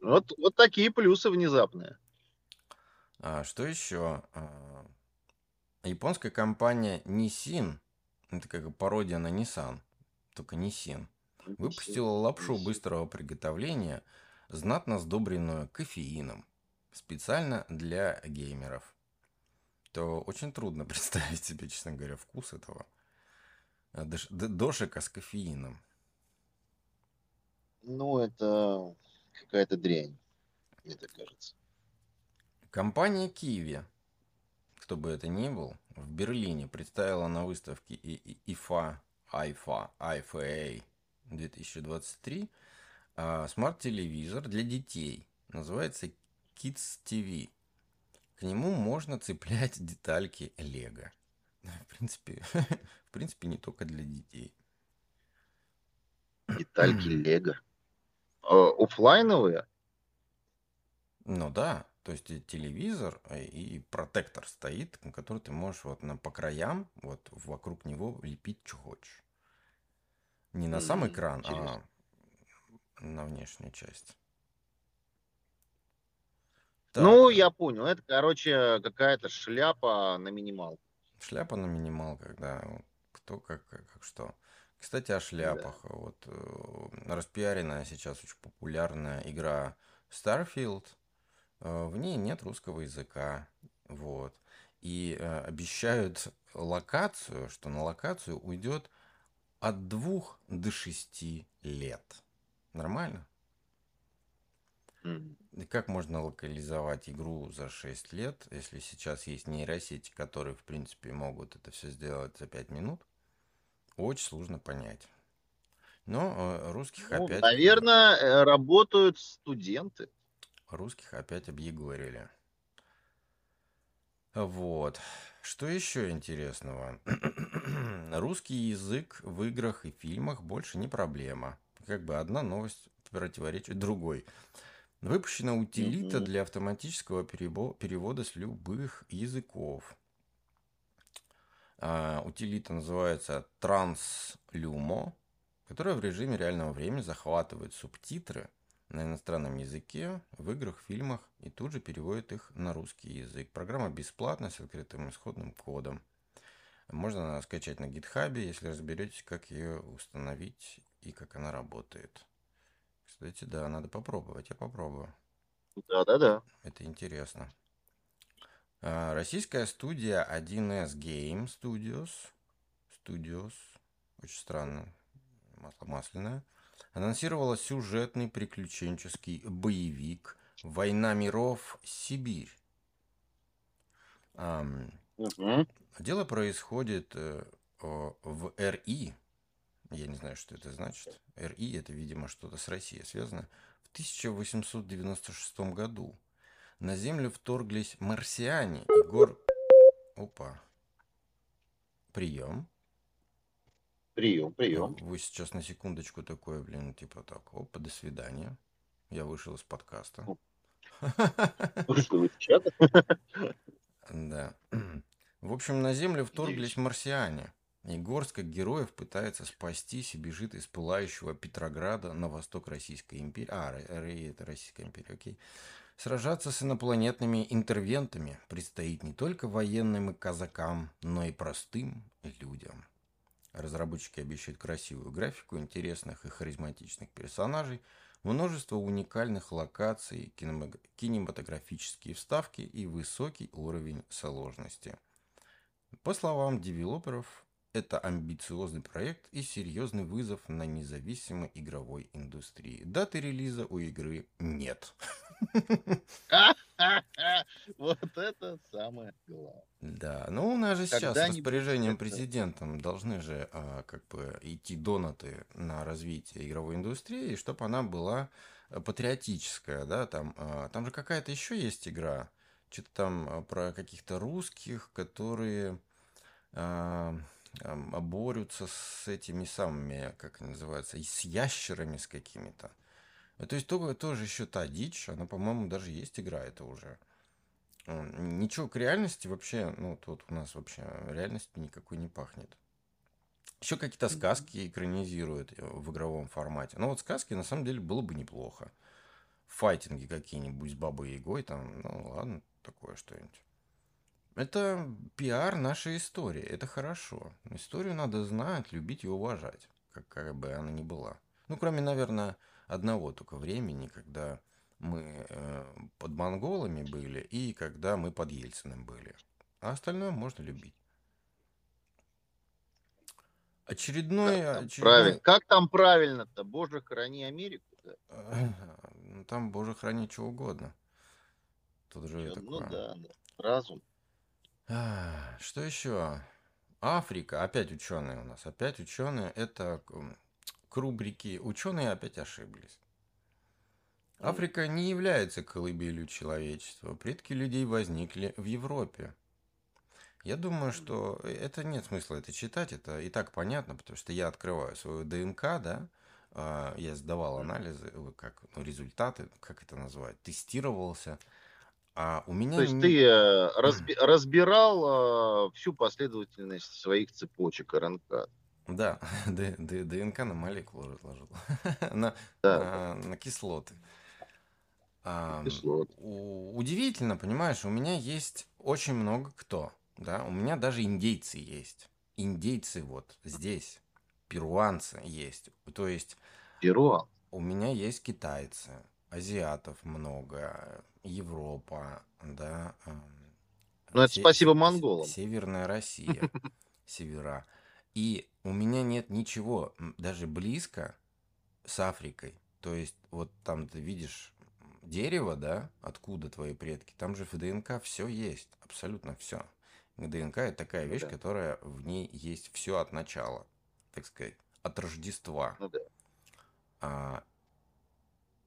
Вот, вот такие плюсы внезапные. А, что еще? А, японская компания Nissin, это как пародия на Nissan, только Nissin, выпустила лапшу быстрого приготовления, знатно сдобренную кофеином, специально для геймеров. То очень трудно представить себе, честно говоря, вкус этого а, дошика с кофеином. Ну, это какая-то дрянь, мне так кажется. Компания Kiwi, кто бы это ни был, в Берлине представила на выставке IFA, IFA, IFA 2023 смарт-телевизор для детей. Называется Kids TV. К нему можно цеплять детальки Лего. В принципе, в принципе, не только для детей. Детальки Лего. А, офлайновые? Ну да, то есть телевизор э, и протектор стоит, который ты можешь вот на, по краям, вот вокруг него лепить, что хочешь. Не на сам экран, Интересно. а на внешнюю часть. Так. Ну, я понял. Это, короче, какая-то шляпа на минимал. Шляпа на минимал, когда кто как, как, как что. Кстати, о шляпах. Да. Вот э, распиаренная сейчас очень популярная игра Starfield. Э, в ней нет русского языка. Вот. И э, обещают локацию, что на локацию уйдет от двух до шести лет. Нормально? Mm. Как можно локализовать игру за 6 лет, если сейчас есть нейросети, которые, в принципе, могут это все сделать за 5 минут? Очень сложно понять. Но э, русских ну, опять... Наверное, э, работают студенты. Русских опять объегорили. Вот. Что еще интересного? Русский язык в играх и фильмах больше не проблема. Как бы одна новость противоречит другой. Выпущена утилита mm-hmm. для автоматического перевода с любых языков. А, утилита называется Translumo, которая в режиме реального времени захватывает субтитры на иностранном языке в играх, фильмах и тут же переводит их на русский язык. Программа бесплатная с открытым исходным кодом. Можно скачать на GitHub, если разберетесь, как ее установить и как она работает. Кстати, да, надо попробовать. Я попробую. Да-да-да. Это интересно. А, российская студия 1С Game Studios. Studios. Очень странно. Масло масляное. Анонсировала сюжетный приключенческий боевик «Война миров. Сибирь». угу. Дело происходит э, в РИ. Я не знаю, что это значит. РИ это, видимо, что-то с Россией связано. В 1896 году на Землю вторглись марсиане. Егор... Опа. Прием. Прием, прием. Вы сейчас на секундочку такое, блин, типа так, опа, до свидания. Я вышел из подкаста. Вышел из чата? Да. В общем, на Землю вторглись марсиане. И Горск, героев, пытается спастись и бежит из пылающего Петрограда на восток Российской империи. А, это Российская империя, окей. Сражаться с инопланетными интервентами предстоит не только военным и казакам, но и простым людям. Разработчики обещают красивую графику, интересных и харизматичных персонажей, множество уникальных локаций, кинематографические вставки и высокий уровень сложности. По словам девелоперов, это амбициозный проект и серьезный вызов на независимой игровой индустрии. Даты релиза у игры нет. Вот это самое главное. Да, ну у нас же сейчас распоряжением президентом должны же а, как бы идти донаты на развитие игровой индустрии, чтобы она была э, патриотическая, да, там, а, там же какая-то еще есть игра, что-то там а, про каких-то русских, которые борются с этими самыми, как они называются, с ящерами с какими-то. То есть только тоже еще та дичь, она, по-моему, даже есть игра это уже. ничего к реальности вообще, ну, тут у нас вообще реальности никакой не пахнет. Еще какие-то сказки экранизируют э, в игровом формате. Но вот сказки на самом деле было бы неплохо. Файтинги какие-нибудь с Бабой Ягой, там, ну ладно, такое что-нибудь. Это пиар нашей истории. Это хорошо. Историю надо знать, любить и уважать, какая бы она ни была. Ну, кроме, наверное, одного только времени, когда мы э, под монголами были и когда мы под Ельциным были. А остальное можно любить. Очередной... Как там, очередной... правильно. Как там правильно-то? Боже, храни Америку. Да? Ну, там, боже, храни что угодно. Тут же Чё, такое... Ну да, да. Разум. А, Что еще? Африка. Опять ученые у нас. Опять ученые. Это к рубрике «Ученые опять ошиблись». Африка не является колыбелью человечества. Предки людей возникли в Европе. Я думаю, что это нет смысла это читать, это и так понятно, потому что я открываю свою ДНК, да, а, я сдавал анализы, э, как ну, результаты, как это называют, тестировался. А у меня... То есть ты э, разби- разбирал э, всю последовательность своих цепочек РНК. Да, Д- Д- ДНК на молекулы разложил. на, Да, на, на кислоты. А, кислот. у- удивительно, понимаешь, у меня есть очень много кто. Да, у меня даже индейцы есть. Индейцы вот здесь. Перуанцы есть. То есть Перуан. у меня есть китайцы, азиатов много, Европа, да, эм, Ну, это се- спасибо монголам. Северная Россия, севера. И у меня нет ничего даже близко с Африкой. То есть вот там ты видишь дерево, да, откуда твои предки, там же в ДНК все есть, абсолютно все. ДНК это такая Ну вещь, да, которая в ней есть все от начала, так сказать, от Рождества. ну да. А,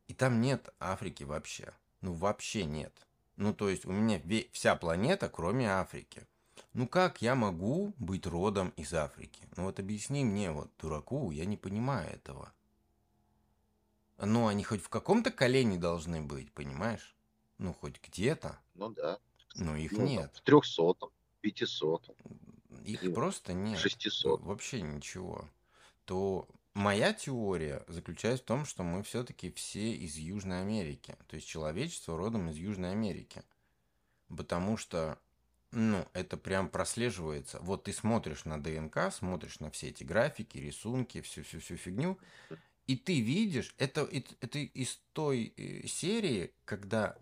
и там нет Африки вообще. Ну, вообще нет. Ну, то есть у меня вся планета, кроме Африки. Ну, как я могу быть родом из Африки? Ну, вот объясни мне, вот, дураку, я не понимаю этого. Ну, они хоть в каком-то колене должны быть, понимаешь? Ну, хоть где-то. Ну да. Но их Ну, там, нет. в трехсотом, пятисотом, Их просто нет. шестисотом. Вообще ничего. То моя теория заключается в том, что мы все-таки все из Южной Америки. То есть человечество родом из Южной Америки. Потому что, ну, это прям прослеживается. Вот ты смотришь на ДНК, смотришь на все эти графики, рисунки, всю-всю-всю фигню, и ты видишь, это, это, из той э, серии, когда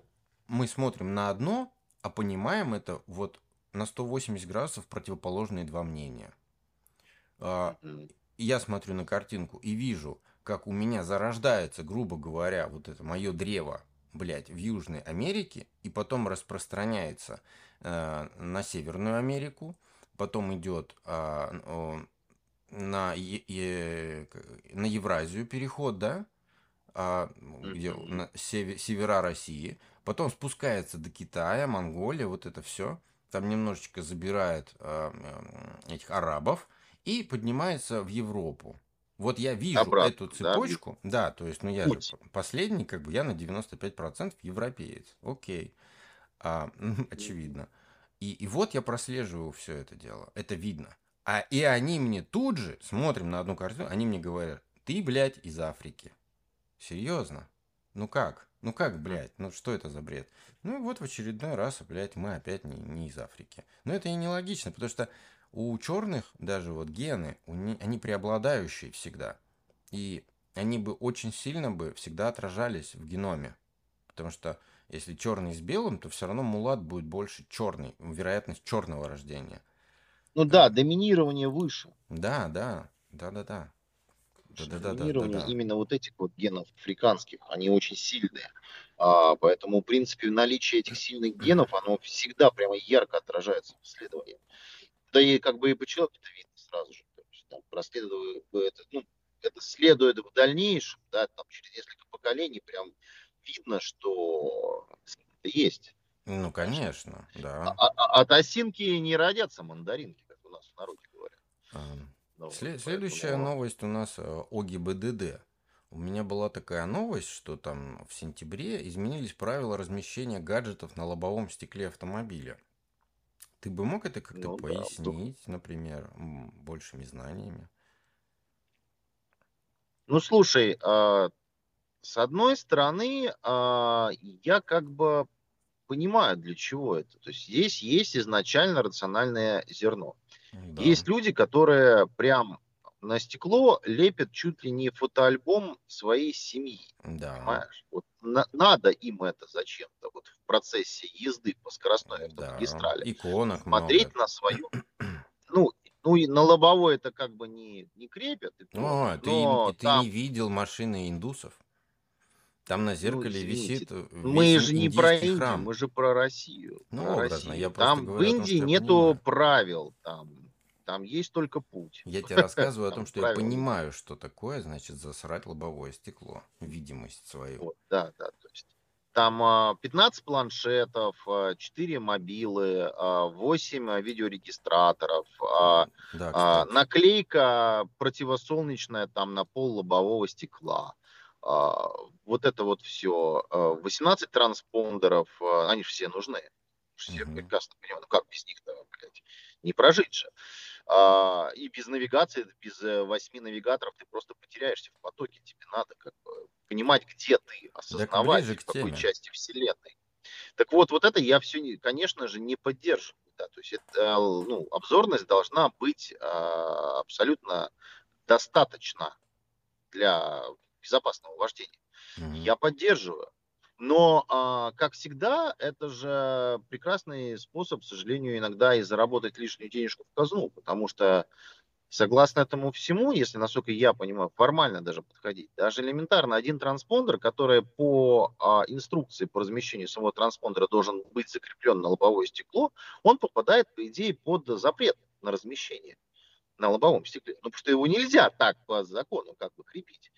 мы смотрим на одно, а понимаем это вот на 180 градусов противоположные два мнения. А, и я смотрю на картинку и вижу, как у меня зарождается, грубо говоря, вот это мое древо, блядь, в Южной Америке, и потом распространяется э, на Северную Америку, потом идет а, о, на, Е- Е- на Евразию переход, да, а, где на севе- севера России, потом спускается до Китая, Монголия, вот это все, там немножечко забирает а, м, этих арабов и поднимается в Европу. Вот я вижу Обратно, эту да? цепочку, да, то есть, ну я же Путь. последний, как бы я на 95% европеец, окей, А, очевидно. И, и вот я прослеживаю все это дело, это видно. А и они мне тут же, смотрим на одну картину, они мне говорят, ты, блядь, из Африки. Серьезно? Ну как? Ну как, блядь? Ну что это за бред? Ну вот в очередной раз, блядь, мы опять не, не из Африки. Но это и нелогично, потому что у черных даже вот гены, они преобладающие всегда. И они бы очень сильно бы всегда отражались в геноме. Потому что если черный с белым, то все равно мулат будет больше черный, вероятность черного рождения. Ну да, доминирование выше. Да, да, да, да, да. Потому что Да-да-да-да-да-да. доминирование именно вот этих вот генов африканских, они очень сильные. А, поэтому, в принципе, наличие этих сильных генов, оно всегда прямо ярко отражается в исследовании. Да и как бы и по человеку это видно сразу же. То есть, там, проследуя это, ну, это следует в дальнейшем, да, там через несколько поколений прям видно, что это есть. Ну, Конечно. конечно, А- да. а- а- От осинки не родятся мандаринки, как у нас в народе говорят. Ам, Ну, вот, сле- Следующая поэтому- новость у нас э, о ГИБДД. У меня была такая новость, что там в сентябре изменились правила размещения гаджетов на лобовом стекле автомобиля. Ты бы мог это как-то Ну да, пояснить, например, м, большими знаниями? Ну, слушай, а, с одной стороны, а, я как бы понимаю, для чего это. То есть здесь есть изначально рациональное зерно. Да, Есть люди, которые прям на стекло лепят чуть ли не фотоальбом своей семьи. да, Понимаешь? Вот на- надо им это зачем-то вот в процессе езды по скоростной да. автомагистрали. Иконок много. Смотреть на свою... Ну, ну и на лобовое это как бы не, не крепят, и О, ты, но ты там не видел машины индусов? Там на Ну, зеркале извините, висит э, мы же не про Индию, храм. мы же про Россию. Ну, Про образно, я Россию. просто Там в говорю том, Индии что я нету понимаю. правил, там, там есть только путь. Я тебе рассказываю о том, Там что я понимаю, что такое, значит, засрать лобовое стекло, видимость свою. Вот, да, да, то есть там а, 15 планшетов, а, 4 мобилы, а, 8 а, видеорегистраторов, Да, кстати. наклейка противосолнечная там на пол лобового стекла. Вот это вот все. 18 транспондеров, они же все нужны. Все Мгм. прекрасно понимают, ну как без них-то, блядь, не прожить же. А, И без навигации, без э, восьми навигаторов ты просто потеряешься в потоке. Тебе надо как бы понимать, где ты, осознавать, в какой теме. части Вселенной. Так вот, вот это я все, конечно же, не поддерживаю. Да, то есть это, э, ну, обзорность должна быть а, абсолютно достаточно для безопасного вождения. Мгм. Я поддерживаю. Но, а, как всегда, это же прекрасный способ, к сожалению, иногда и заработать лишнюю денежку в казну, потому что согласно этому всему, если, насколько я понимаю, формально даже подходить, даже элементарно один транспондер, который по а, инструкции по размещению самого транспондера должен быть закреплен на лобовое стекло, он попадает, по идее, под запрет на размещение на лобовом стекле. Ну, потому что его нельзя так по закону как бы крепить.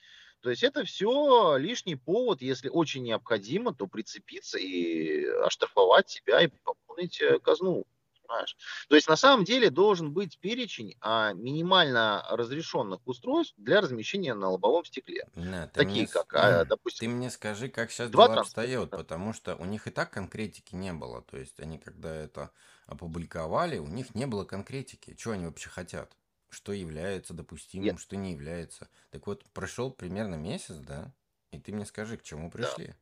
То есть это все лишний повод, если очень необходимо, то прицепиться и оштрафовать себя и пополнить э, казну. Понимаешь? То есть на самом деле должен быть перечень а, минимально разрешенных устройств для размещения на лобовом стекле. Ты мне, Такие с- как, а, ты допустим, мне скажи, как сейчас два дела обстоят, транспорта. потому что у них и так конкретики не было. То есть они, когда это опубликовали, у них не было конкретики. Что они вообще хотят? Что является допустимым, что не является. Так вот, прошел примерно месяц, да? И ты мне скажи, к чему Да. пришли?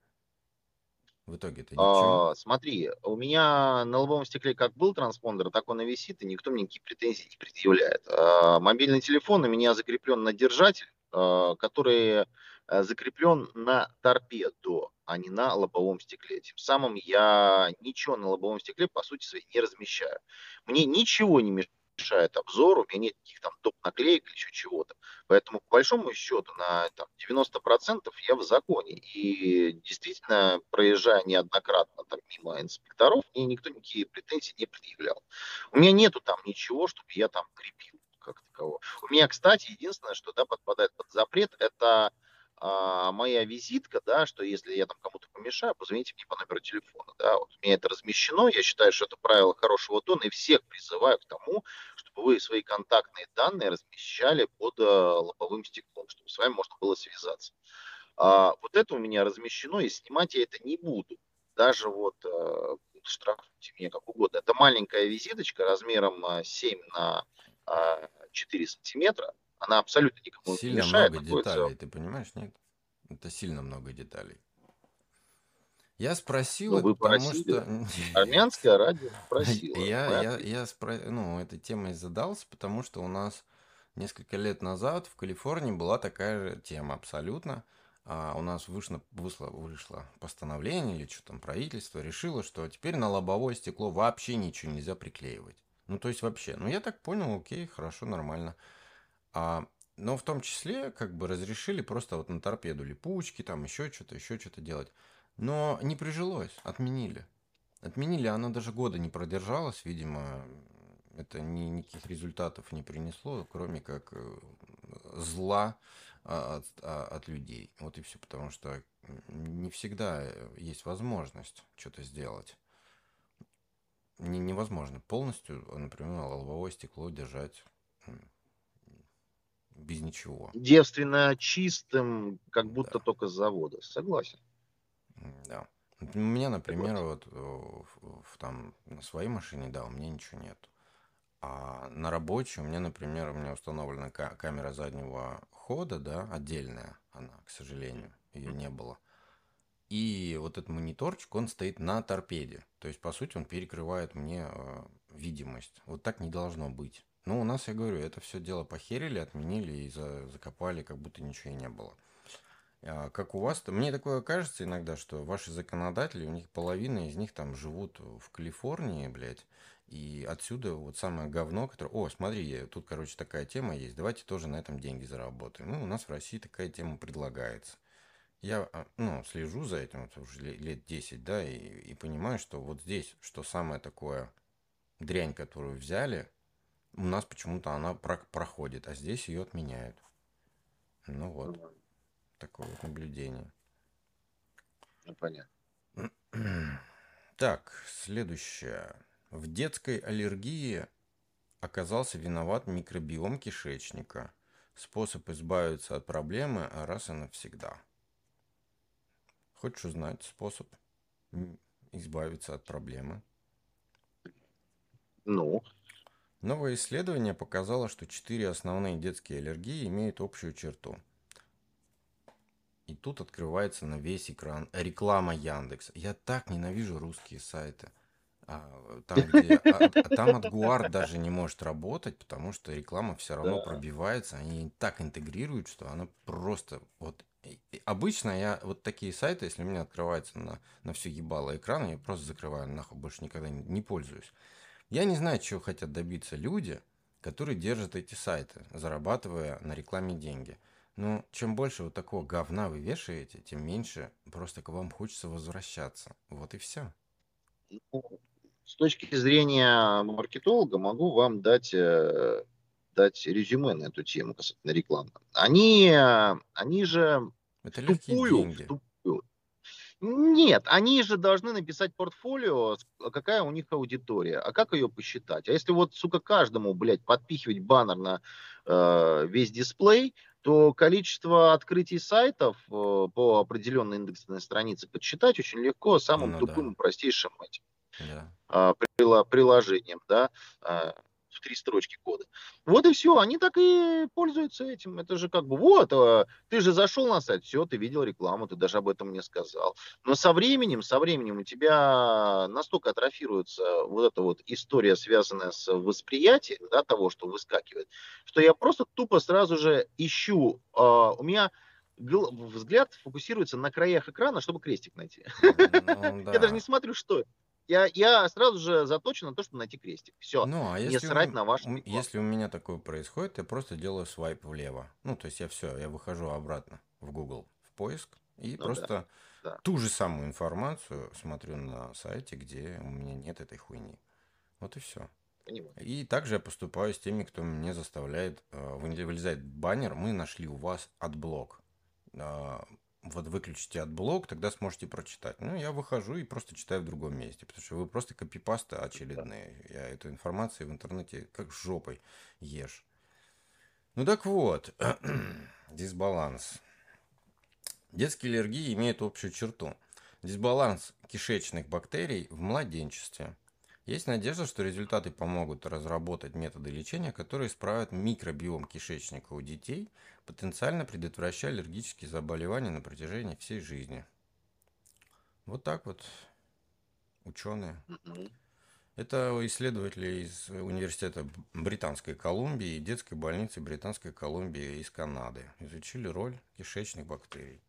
В итоге-то ни к чему. А, смотри, у меня на лобовом стекле как был транспондер, так он и висит, и никто мне никаких претензий не предъявляет. А, мобильный телефон у меня закреплен на держатель, а, который а, закреплен на торпеду, а не на лобовом стекле. Тем самым я ничего на лобовом стекле, по сути своей, не размещаю. Мне ничего не мешает обзору, у меня нет никаких там топ наклеек или еще чего-то. Поэтому, по большому счету, на там, 90% я в законе. И действительно, проезжая неоднократно там, мимо инспекторов, мне никто никакие претензии не предъявлял. У меня нету там ничего, чтобы я там крепил как такового. У меня, кстати, единственное, что да, подпадает под запрет, это а, моя визитка, да, что если я там кому-то помешаю, позвоните мне по номеру телефона, да, вот у меня это размещено, я считаю, что это правило хорошего тона, и всех призываю к тому, чтобы вы свои контактные данные размещали под э, лобовым стеклом, чтобы с вами можно было связаться. А, вот это у меня размещено, и снимать я это не буду. Даже вот э, штрафуйте меня как угодно. Это маленькая визиточка размером э, 7 на э, 4 сантиметра. Она абсолютно никому не Сильно мешает. много находится деталей, ты понимаешь, нет? Это сильно много деталей. Я спросил Ну, вы потому просили. что... Армянское радио просило. Я, я, я спро- ну, этой темой задался, потому что у нас несколько лет назад в Калифорнии была такая же тема абсолютно. А у нас вышло, вышло, вышло постановление или что там правительство решило, что теперь на лобовое стекло вообще ничего нельзя приклеивать. Ну, то есть вообще. Ну, я так понял, окей, хорошо, нормально. А, но в том числе, как бы разрешили просто вот на торпеду липучки, там еще что-то, еще что-то делать. Но не прижилось, отменили. Отменили, она даже года не продержалась, видимо, это ни, никаких результатов не принесло, кроме как э, зла а, от, а, от людей. Вот и все, потому что не всегда есть возможность что-то сделать. Не, невозможно полностью, например, лобовое стекло держать ничего. Девственно чистым, как будто да. только с завода. Согласен. Да. У меня, например, вот э, в, в, там на своей машине, да, у меня ничего нет. А на рабочей у меня, например, у меня установлена камера заднего хода, да, отдельная она, к сожалению, ее не было. И вот этот мониторчик, он стоит на торпеде. То есть, по сути, он перекрывает мне э, видимость. Вот так не должно быть. Но у нас, я говорю, это все дело похерили, отменили и за, закопали, как будто ничего и не было. А как у вас-то? Мне такое кажется иногда, что ваши законодатели, у них половина из них там живут в Калифорнии, блядь, и отсюда вот самое говно, которое... О, смотри, тут, короче, такая тема есть, давайте тоже на этом деньги заработаем. Ну, у нас в России такая тема предлагается. Я, а, ну, слежу за этим вот уже лет 10, да, и, и понимаю, что вот здесь, что самое такое дрянь, которую взяли, у нас почему-то она про проходит, а здесь ее отменяют. Ну вот, такое вот наблюдение. Ну, понятно. Так, следующее. В детской аллергии оказался виноват микробиом кишечника. Способ избавиться от проблемы раз и навсегда. Хочешь узнать способ избавиться от проблемы? Ну? Новое исследование показало, что четыре основные детские аллергии имеют общую черту. И тут открывается на весь экран реклама Яндекс. Я так ненавижу русские сайты – а, там, где, а, а, там от Гуар даже не может работать, потому что реклама все равно да. пробивается, они так интегрируют, что она просто вот обычно я вот такие сайты, если у меня открывается на, на все ебало экран, я просто закрываю нахуй, больше никогда не, не пользуюсь. Я не знаю, чего хотят добиться люди, которые держат эти сайты, зарабатывая на рекламе деньги. Но чем больше вот такого говна вы вешаете, тем меньше просто к вам хочется возвращаться. Вот и все. Ну, с точки зрения маркетолога могу вам дать, э, дать резюме на эту тему касательно рекламы. Они, они же Это втупую, втупую. Нет, они же должны написать портфолио, какая у них аудитория, а как ее посчитать. А если вот, сука, каждому, блядь, подпихивать баннер на э, весь дисплей, то количество открытий сайтов э, по определенной индексной странице подсчитать очень легко самым ну, тупым да. и простейшим этим да. а, приложением, да, а, в три строчки кода. Вот и все, они так и пользуются этим. Это же как бы, вот, а, ты же зашел на сайт, все, ты видел рекламу, ты даже об этом не сказал. Но со временем, со временем у тебя настолько атрофируется вот эта вот история, связанная с восприятием, да, того, что выскакивает, что я просто тупо сразу же ищу, а, у меня взгляд фокусируется на краях экрана, чтобы крестик найти. Ну, да. Я даже не смотрю, что это я, я сразу же заточен на то, чтобы найти крестик. Все. Ну, а если не срать у, на ваш Если у меня такое происходит, я просто делаю свайп влево. Ну, то есть я все, я выхожу обратно в Google в поиск и ну, просто да, да. ту же самую информацию смотрю на сайте, где у меня нет этой хуйни. Вот и все. Понимаю. И также я поступаю с теми, кто мне заставляет, э, вылезает баннер, мы нашли у вас AdBlock. Вот выключите AdBlock, тогда сможете прочитать. Ну, я выхожу и просто читаю в другом месте, потому что вы просто копипасты очередные. Я эту информацию в интернете как жопой ешь. Ну так вот, дисбаланс. Детские аллергии имеют общую черту. Дисбаланс кишечных бактерий в младенчестве. Есть надежда, что результаты помогут разработать методы лечения, которые исправят микробиом кишечника у детей, потенциально предотвращая аллергические заболевания на протяжении всей жизни. Вот так вот ученые. Это исследователи из Университета Британской Колумбии и детской больницы Британской Колумбии из Канады изучили роль кишечных бактерий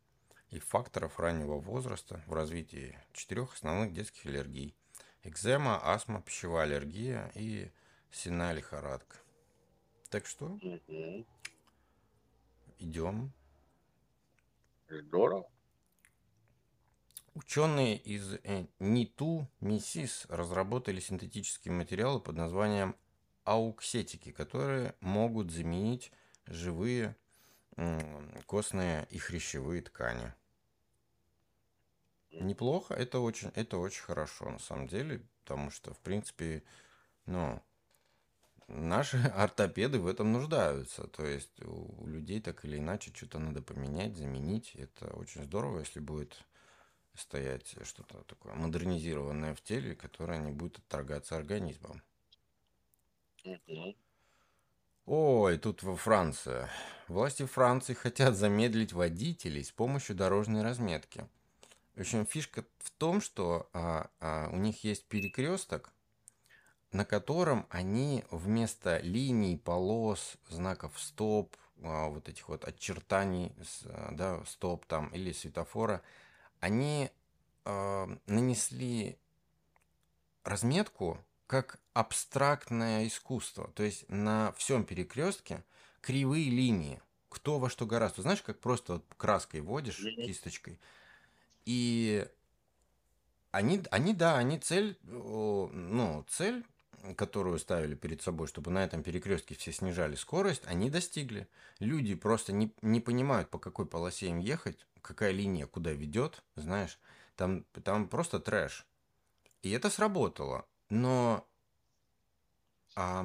и факторов раннего возраста в развитии четырех основных детских аллергий – экзема, астма, пищевая аллергия и сенная лихорадка. Так что угу. идем. Здорово. Ученые из э, НИТУ МИСИС разработали синтетические материалы под названием ауксетики, которые могут заменить живые костные и хрящевые ткани. Неплохо, это очень, это очень хорошо на самом деле, потому что, в принципе, ну, наши ортопеды в этом нуждаются. То есть у людей так или иначе что-то надо поменять, заменить. Это очень здорово, если будет стоять что-то такое модернизированное в теле, которое не будет отторгаться организмом. Ой, тут во Франции. Власти Франции хотят замедлить водителей с помощью дорожной разметки. В общем, фишка в том, что а, а, у них есть перекресток, на котором они вместо линий, полос, знаков стоп, а, вот этих вот очертаний, да, стоп там или светофора, они э, нанесли разметку как абстрактное искусство. То есть на всем перекрестке кривые линии. Кто во что гораздо. Знаешь, как просто вот краской водишь, кисточкой. И они, они, да, они цель, ну, цель, которую ставили перед собой, чтобы на этом перекрестке все снижали скорость, они достигли. Люди просто не, не понимают, по какой полосе им ехать, какая линия куда ведет, знаешь. Там, там просто трэш. И это сработало. Но а,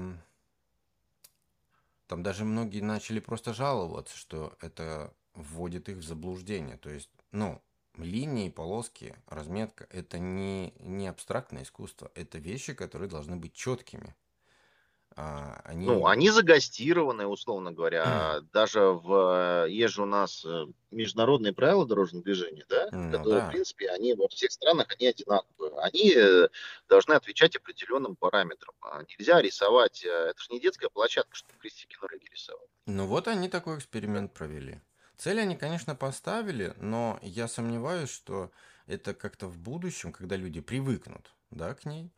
там даже многие начали просто жаловаться, что это вводит их в заблуждение. То есть, ну, линии, полоски, разметка – это не, не абстрактное искусство. Это вещи, которые должны быть четкими. А, они... Ну, они загастированы, условно говоря. Даже в... Есть же у нас э, международные правила дорожного движения, да? Ну, которые, да. в принципе, они во всех странах, они одинаковые. Они э, должны отвечать определенным параметрам. А нельзя рисовать... Э, это же не детская площадка, чтобы крестики на рисовать. Ну вот они такой эксперимент провели. Цели они, конечно, поставили, но я сомневаюсь, что это как-то в будущем, когда люди привыкнут да, к ней,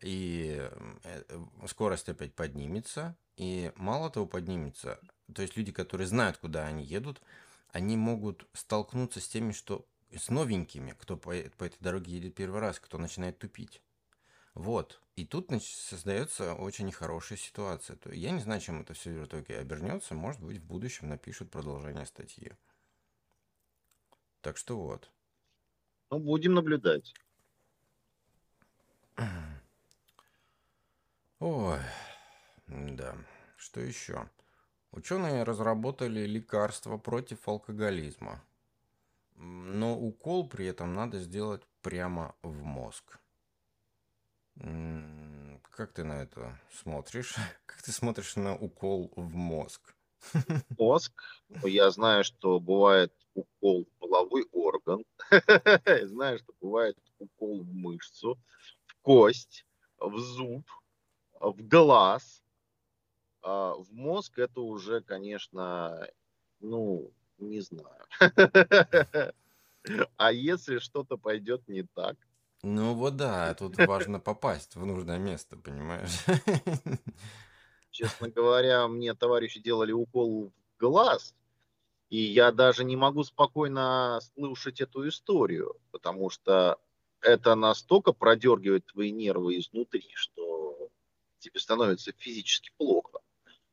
и э, скорость опять поднимется, и мало того поднимется, то есть люди, которые знают, куда они едут, они могут столкнуться с теми, что с новенькими, кто по, по этой дороге едет первый раз, кто начинает тупить. Вот. И тут значит, создается очень нехорошая ситуация. То я не знаю, чем это все в итоге обернется. Может быть, в будущем напишут продолжение статьи. Так что вот. Ну, будем наблюдать. Ой, да. Что еще? Ученые разработали лекарство против алкоголизма. Но укол при этом надо сделать прямо в мозг. Как ты на это смотришь? Как ты смотришь на укол в мозг? Мозг. Я знаю, что бывает укол в половой орган. Знаю, что бывает укол в мышцу, в кость, в зуб в глаз, а в мозг это уже, конечно, ну, не знаю. А если что-то пойдет не так? Ну вот да, тут важно попасть в нужное место, понимаешь? Честно говоря, мне товарищи делали укол в глаз, и я даже не могу спокойно слушать эту историю, потому что это настолько продергивает твои нервы изнутри, что тебе становится физически плохо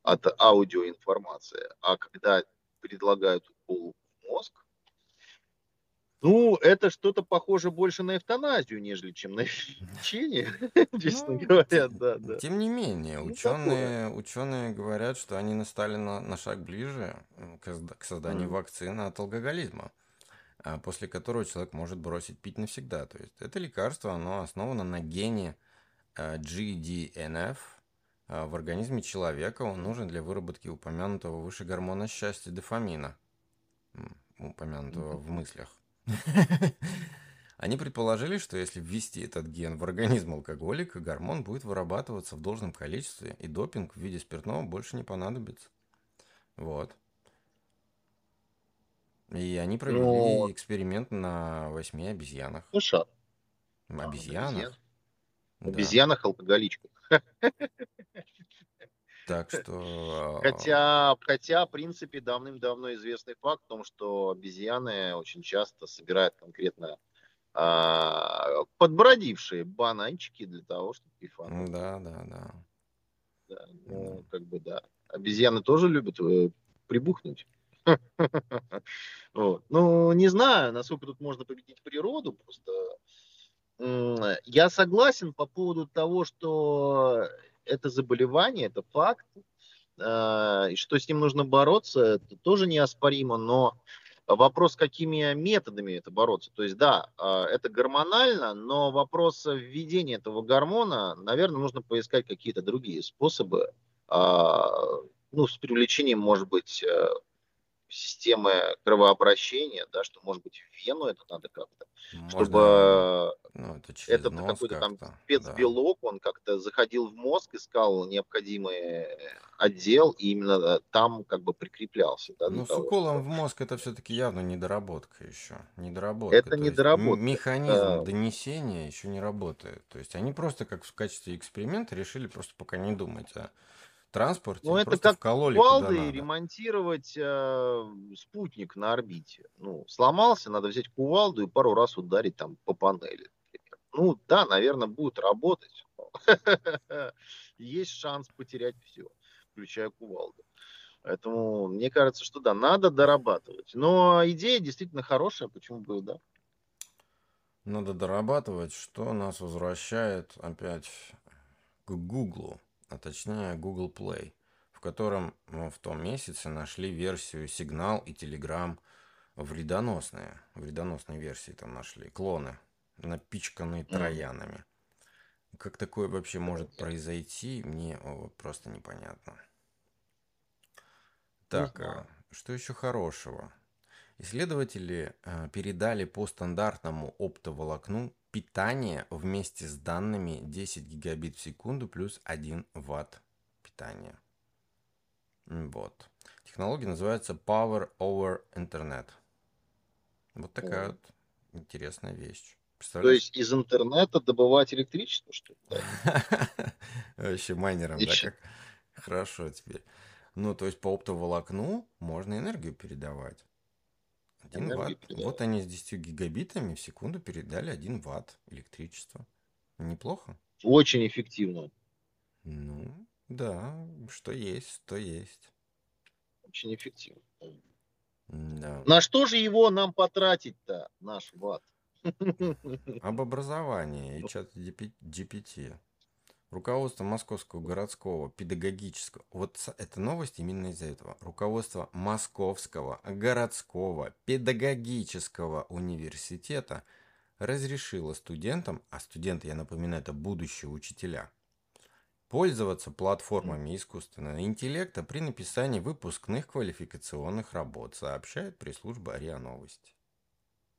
от аудиоинформации, а когда предлагают укол в мозг, ну, это что-то похоже больше на эвтаназию, нежели чем на лечение, честно ну, говоря, да, да. Тем не менее, ну, ученые, ученые говорят, что они настали на, на шаг ближе к, созданию вакцины от алкоголизма, а после которого человек может бросить пить навсегда. То есть это лекарство, оно основано на гене Э, GDNF э, в организме человека. Он нужен для выработки упомянутого выше гормона счастья дофамина, упомянутого в мыслях. Они предположили, что если ввести этот ген в организм алкоголика, гормон будет вырабатываться в должном количестве, и допинг в виде спиртного больше не понадобится. Вот. И они провели ну, эксперимент на восьми обезьянах. Слушай, обезьянах? Обезьянах алкоголичках. Так что... А, хотя, хотя, в принципе, давным-давно известный факт в том, что обезьяны очень часто собирают конкретно а, подбродившие бананчики для того, чтобы кайфануть. Да, да, да. да ну, да. как бы да. Обезьяны тоже любят э, прибухнуть. вот. Ну, не знаю, насколько тут можно победить природу, просто я согласен по поводу того, что это заболевание, это факт, э, и что с ним нужно бороться, это тоже неоспоримо, но вопрос, какими методами это бороться. То есть, да, э, это гормонально, но вопрос введения этого гормона, наверное, нужно поискать какие-то другие способы, а, ну, с привлечением, может быть, э, системы кровообращения, да, что, может быть, в вену это надо как-то, Можно, чтобы ну, это этот какой-то там спецбелок, да. он как-то заходил в мозг, искал необходимый отдел, и именно там как бы прикреплялся. Да, ну, с того, уколом что... в мозг это все-таки явно недоработка еще. Недоработка. Это недоработка. Механизм это... донесения еще не работает. То есть они просто как в качестве эксперимента решили просто пока не думать, а транспорте. Ну, это как кувалдой ремонтировать э, спутник на орбите. Ну, сломался, надо взять кувалду и пару раз ударить там по панели. Ну, да, наверное, будет работать. Есть шанс потерять все, включая кувалду. Поэтому мне кажется, что да, надо дорабатывать. Но идея действительно хорошая, почему бы да. Надо дорабатывать, что нас возвращает опять к Гуглу а точнее Google Play, в котором ну, в том месяце нашли версию Signal и Telegram вредоносные, вредоносные версии там нашли, клоны, напичканные троянами. Как такое вообще может произойти, мне просто непонятно. Так, а, что еще хорошего? Исследователи э, передали по стандартному оптоволокну питание вместе с данными 10 гигабит в секунду плюс 1 ватт питания. Вот. Технология называется Power over Internet. Вот такая вот интересная вещь. То есть из интернета добывать электричество, что ли? Вообще майнером, да? Как? Хорошо теперь. Ну, то есть по оптоволокну можно энергию передавать. 1 ватт. Вот они с 10 гигабитами в секунду передали 1 ватт электричества. Неплохо? Очень эффективно. Ну, да, что есть, то есть. Очень эффективно. Да. На что же его нам потратить-то, наш ватт? Об образовании и чат GPT. Руководство Московского городского педагогического, вот эта новость именно из-за этого. Руководство Московского городского педагогического университета разрешило студентам, а студенты, я напоминаю, это будущие учителя, пользоваться платформами искусственного интеллекта при написании выпускных квалификационных работ, сообщает пресс-служба РИА Новости.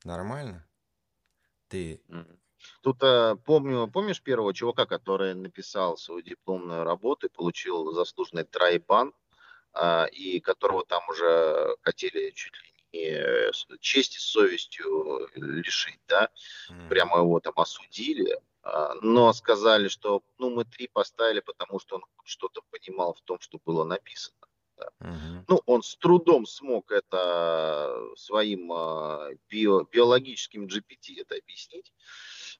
Нормально? Ты Тут э, помню, помнишь первого чувака, который написал свою дипломную работу и получил заслуженный трайбан, э, и которого там уже хотели чуть ли не честь и совестью лишить, да, mm. прямо его там осудили, э, но сказали, что ну мы три поставили, потому что он что-то понимал в том, что было написано. Да. Угу. Ну, он с трудом смог это своим э, био, биологическим GPT это объяснить.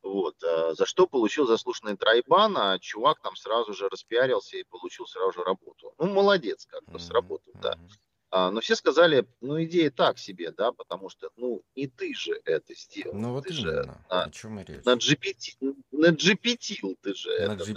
Вот, а, за что получил заслуженный трайбан, а чувак там сразу же распиарился и получил сразу же работу. Ну, молодец, как бы, сработал, да. А, но все сказали, ну, идея так себе, да, потому что, ну, не ты же это сделал. Ну, вот ты именно. Же, на, О чем и речь? На GPT, на GPT ты же на это, GPT,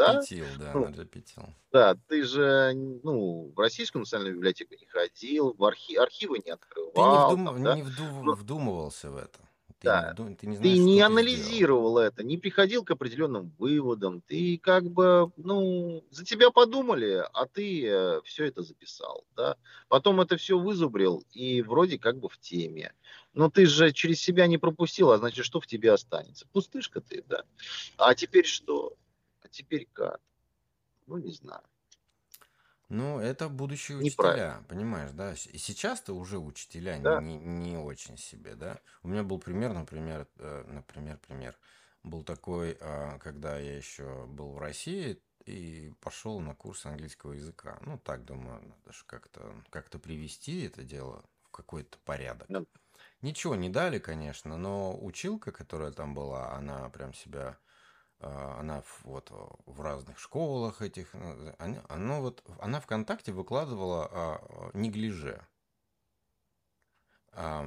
да? да, ну, на GPT. Да, ты же, ну, в Российскую национальную библиотеку не ходил, в архи, архивы не открывал. Ты не, вдум, там, да? не вду, ну, вдумывался в это. Ты, да. не, ты не, знаешь, ты не анализировал ты это, не приходил к определенным выводам. Ты как бы, ну, за тебя подумали, а ты э, все это записал, да. Потом это все вызубрил и вроде как бы в теме. Но ты же через себя не пропустил, а значит, что в тебе останется? Пустышка ты, да. А теперь что? А теперь как? Ну, не знаю. Ну, это будущие учителя, понимаешь, да? И сейчас-то уже учителя Да. не, не очень себе, да? У меня был пример, например, э, например, пример. Был такой, а, когда я еще был в России и пошел на курс английского языка. Ну, так, думаю, надо же как-то как-то привести это дело в какой-то порядок. Ну, Ничего не дали, конечно, но училка, которая там была, она прям себя она вот в разных школах этих, э, она, она вот, она ВКонтакте выкладывала а, неглиже. А,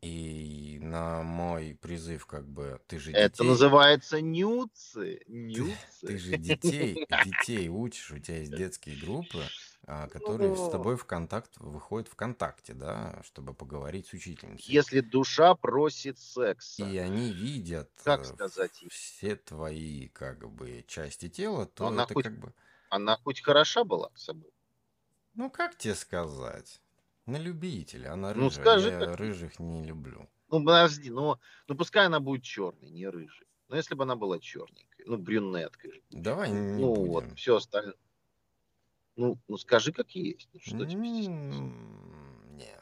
и на мой призыв, как бы, ты же Это детей, называется нюцы. ты, ты Нюцы. же детей, детей учишь, у тебя есть детские группы, а, которые с Ну, тобой в контакт выходят ВКонтакте, да, чтобы поговорить с учительницей. если душа просит И секса, они видят как э, сказать все твои, как бы, части тела, то Она это хоть, как бы, она хоть хороша была собой? ну, как тебе сказать? На любителя, она Ну, рыжая. скажи, Я как рыжих не люблю. Ну, подожди, ну, ну пускай она будет черной, не рыжей. Но если бы она была черненькой, ну, брюнеткой. Давай не Ну, вот, будем. все остальное. Ну, ну, скажи, как есть. Ну, что тебе Не,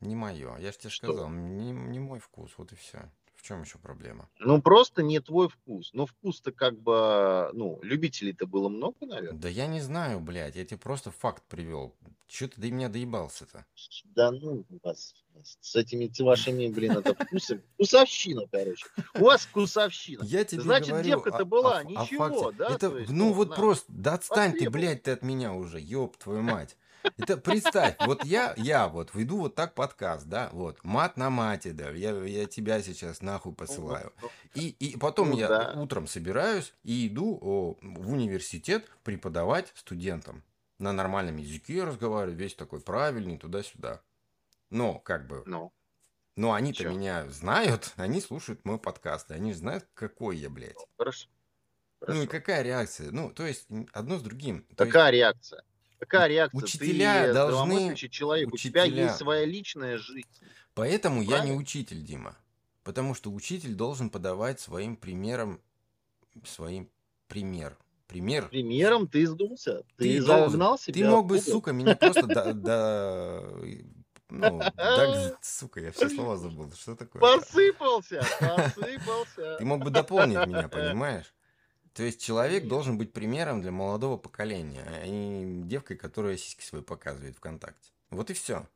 не мое. Я же тебе Что? сказал, не, не мой вкус, вот и все. В чем еще проблема? Ну, просто не твой вкус. Но вкус-то как бы, ну, любителей-то было много, наверное. Да я не знаю, блядь, я тебе просто факт привел. Че ты до меня доебался-то? Да ну вас, с этими вашими, блин, это вкусы. Вкусовщина, короче. У вас вкусовщина. Я тебе Значит, говорю девка-то о, была, о ф- о ничего, факте. да? Это, То есть, ну ну, вот на, просто, да отстань ты, потребовал. блядь, ты от меня уже, ёб твою мать. Это представь, вот я, я вот веду вот так подкаст, да, вот, мат на мате, да, я, я тебя сейчас нахуй посылаю. И, и потом ну я да. утром собираюсь и иду о, в университет преподавать студентам. На нормальном языке разговариваю, весь такой правильный, туда-сюда. Но, как бы, Ну, но они-то чё? меня знают, они слушают мой подкаст, и они знают, какой я, блядь. Хорошо. Ну и Хорошо. какая реакция? Ну, то есть одно с другим. То есть Какая реакция? Какая реакция? учителя Ты должны, человек, у тебя есть учителя, своя личная жизнь. поэтому я не Правильно? учитель, Дима. Потому что учитель должен подавать своим примером, своим пример. Пример. Примером ты сдулся. Ты Ты загнал Ты себя мог бы, сука, меня просто до, до- ну, до- сука, я все слова забыл. Что такое-то? Посыпался, посыпался. Ты мог бы дополнить меня, понимаешь? То есть человек должен быть примером для молодого поколения, а не девкой, которая сиськи свои показывает ВКонтакте. Вот и все.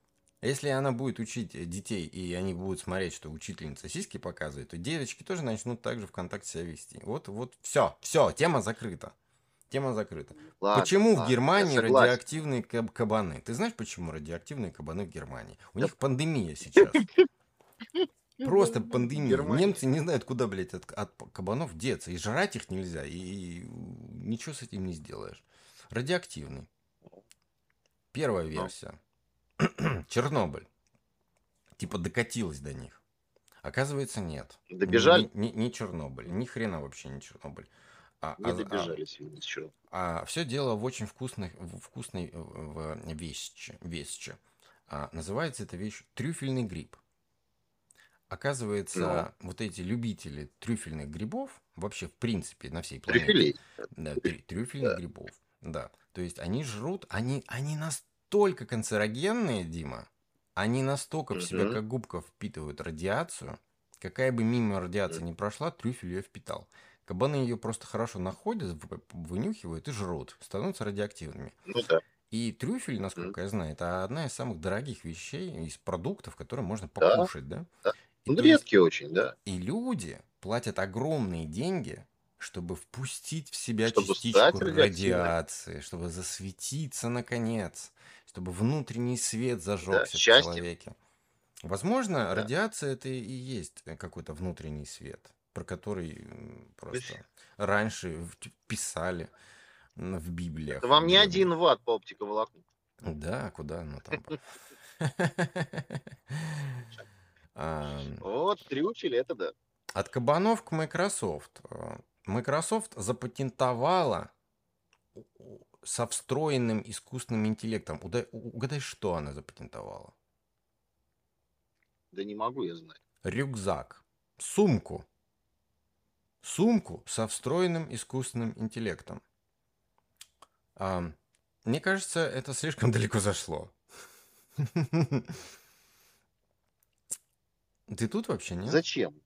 Если она будет учить детей, и они будут смотреть, что учительница сиськи показывает, то девочки тоже начнут так же ВКонтакте себя вести. Вот, вот, все, все, тема закрыта. Тема закрыта. Ладно, почему в ладно, Германии я согласен. радиоактивные каб- кабаны? Ты знаешь, почему радиоактивные кабаны в Германии? У них пандемия сейчас. Просто пандемия. Германия. Немцы не знают, куда, блядь, от, от кабанов деться. И жрать их нельзя, и, и ничего с этим не сделаешь. Радиоактивный. Первая версия. Чернобыль. Типа докатилась до них. Оказывается, нет. Добежали? Не, не- не Чернобыль. Ни хрена вообще не Чернобыль. А, Не а- добежали сегодня еще. а все дело в очень вкусной, в вкусной э, в вещи. вещи. А, называется эта вещь трюфельный гриб. Оказывается, вот эти любители трюфельных грибов, вообще в принципе на всей планете, Трюфелей. да, трю- трюфельных Да. грибов, да. То есть они жрут, они, они настолько канцерогенные, Дима, они настолько в себя как губка впитывают радиацию, какая бы мимо радиация ни прошла, трюфель ее впитал. Кабаны ее просто хорошо находят, вынюхивают и жрут, становятся радиоактивными. Ну да. И трюфель, насколько я знаю, это одна из самых дорогих вещей из продуктов, которые можно покушать, да? Да. И, Ну, есть- редкий очень, да. и люди платят огромные деньги, чтобы впустить в себя Чтобы частичку радиации, чтобы засветиться наконец, чтобы внутренний свет зажегся в счастье. человеке. Возможно, Да. радиация это и есть э, какой-то внутренний свет, про который просто раньше в- писали в Библиях. Это вам не один ватт по оптиковолокну. Да, куда оно там? А, Вот, трюфель, это да. От кабанов к Microsoft. Э, Microsoft запатентовала со встроенным искусственным интеллектом. Уда- у- Угадай, что она запатентовала? Да не могу я знать. Рюкзак. Сумку. Сумку со встроенным искусственным интеллектом. А, мне кажется, это слишком далеко зашло. Ты тут вообще, нет? Зачем?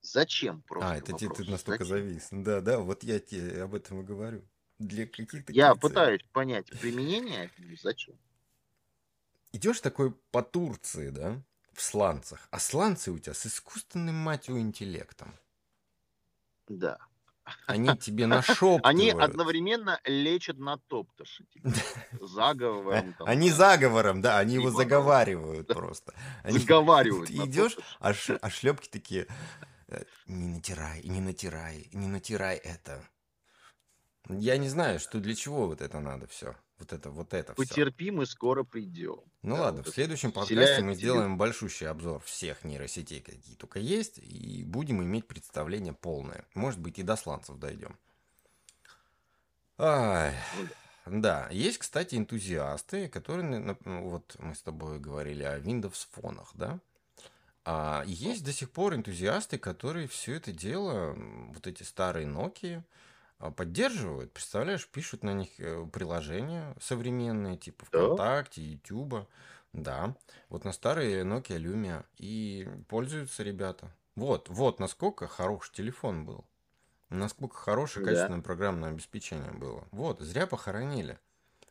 Зачем просто? А, это те- ты вопрос. настолько Зачем? завис. Да, да, вот я тебе об этом и говорю. Для каких-то Я пытаюсь понять применение, зачем? Идешь такой по Турции, да, в сланцах, а сланцы у тебя с искусственным, мать его, интеллектом. Да. Они тебе нашептывают. Они одновременно лечат на топтыши. Заговором. Там, они да. заговором, да, они его заговаривают просто. Они, заговаривают. Ты идешь, а, ш, а шлепки такие, «Э, не натирай, не натирай, не натирай это. Я не знаю, что для чего вот это надо все. Вот это, вот это Потерпи, все. мы скоро придем. Ну да, ладно, вот в следующем подкасте мы сделаем большущий обзор всех нейросетей, какие только есть, и будем иметь представление полное. Может быть, и до сланцев дойдем. Ай. Ну да, есть, кстати, энтузиасты, которые, ну, вот мы с тобой говорили о Windows фонах, да? А есть до сих пор энтузиасты, которые все это дело, вот эти старые Nokia, поддерживают, представляешь, пишут на них э, приложения современные, типа ВКонтакте, Ютуба, да, вот на старые Nokia Lumia, и пользуются ребята. Вот, вот насколько хороший телефон был, насколько хорошее качественное да. программное обеспечение было. Вот, зря похоронили.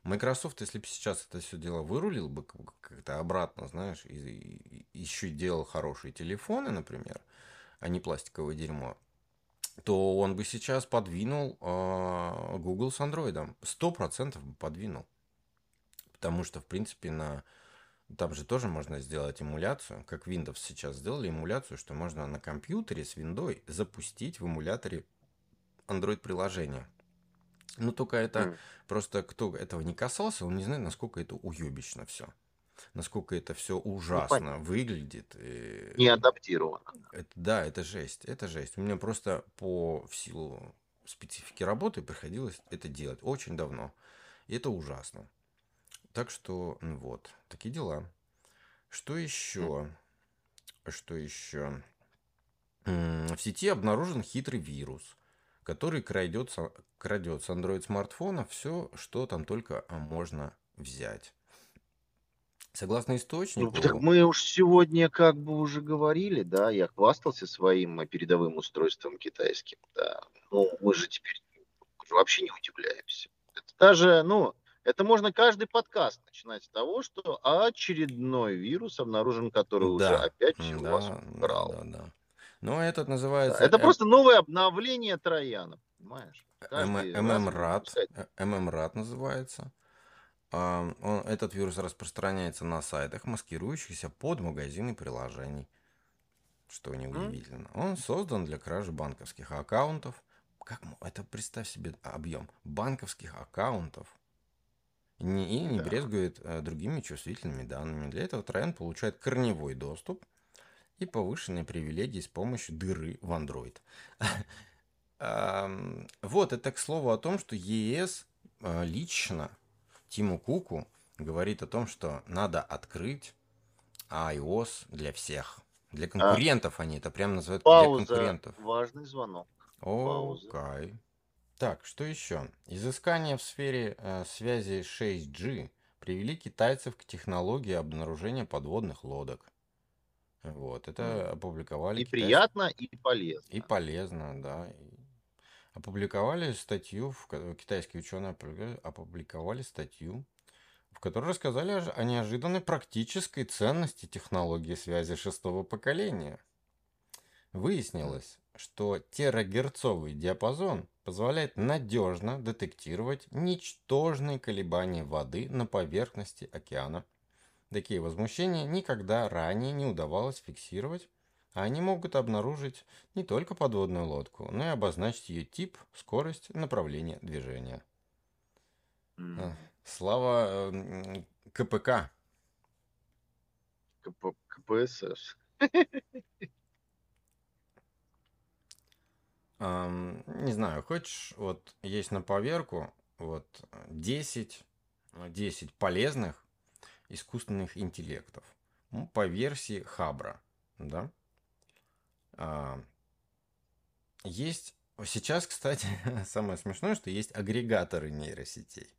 Microsoft, если бы сейчас это все дело вырулил бы как-то обратно, знаешь, и, и еще делал хорошие телефоны, например, а не пластиковое дерьмо, то он бы сейчас подвинул э, Google с Android. Сто процентов бы подвинул. Потому что, в принципе, на... Там же тоже можно сделать эмуляцию, как Windows сейчас сделали эмуляцию, что можно на компьютере с Windows запустить в эмуляторе Android приложение. Ну, только это mm. просто кто этого не касался, он не знает, насколько это уебично все насколько это все ну, ужасно ну, выглядит. Не адаптировано. Это, да, это жесть, это жесть. У меня просто по в силу специфики работы приходилось это делать очень давно. И это ужасно. Так что, ну вот, такие дела. Что еще? Что еще? В сети обнаружен хитрый вирус, который крадет, крадет с Android смартфона все, что там только можно взять. Согласно источнику... Ну, так мы уж сегодня как бы уже говорили, да, я хвастался своим э, передовым устройством китайским, да. Ну, мы же теперь вообще не удивляемся. Это даже, ну, это можно каждый подкаст начинать с того, что очередной вирус обнаружен, который да. уже опять да, у вас украл. Да, да. Но этот называется... Да, это М... просто новое обновление Трояна, понимаешь? ММРАД, ММРАД называется. Он, этот вирус распространяется на сайтах, маскирующихся под магазины приложений. Что неудивительно. Он создан для кражи банковских аккаунтов. Как это представь себе объем банковских аккаунтов. И не, и не да. брезгует э, другими чувствительными данными. Для этого Троян получает корневой доступ и повышенные привилегии с помощью дыры в Android. Вот, это к слову о том, что ЕС э, лично Тиму Куку говорит о том, что надо открыть iOS для всех. Для конкурентов а, они это прямо называют пауза, для конкурентов. Важный звонок. Окей. Так, что еще? Изыскания в сфере э, связи 6G привели китайцев к технологии обнаружения подводных лодок. Вот, это опубликовали. И китайцы... приятно, и полезно. И полезно, да. И опубликовали статью, в, китайские ученые опубликовали статью, в которой рассказали о неожиданной практической ценности технологии связи шестого поколения. Выяснилось, что терагерцовый диапазон позволяет надежно детектировать ничтожные колебания воды на поверхности океана. Такие возмущения никогда ранее не удавалось фиксировать они могут обнаружить не только подводную лодку, но и обозначить ее тип, скорость, направление движения. Mm. Слава э, КПК. КП, КПСС. Не знаю, хочешь, вот есть на поверку вот 10, 10 полезных искусственных интеллектов ну, по версии Хабра, да? А, есть сейчас, кстати, самое смешное, что есть агрегаторы нейросетей.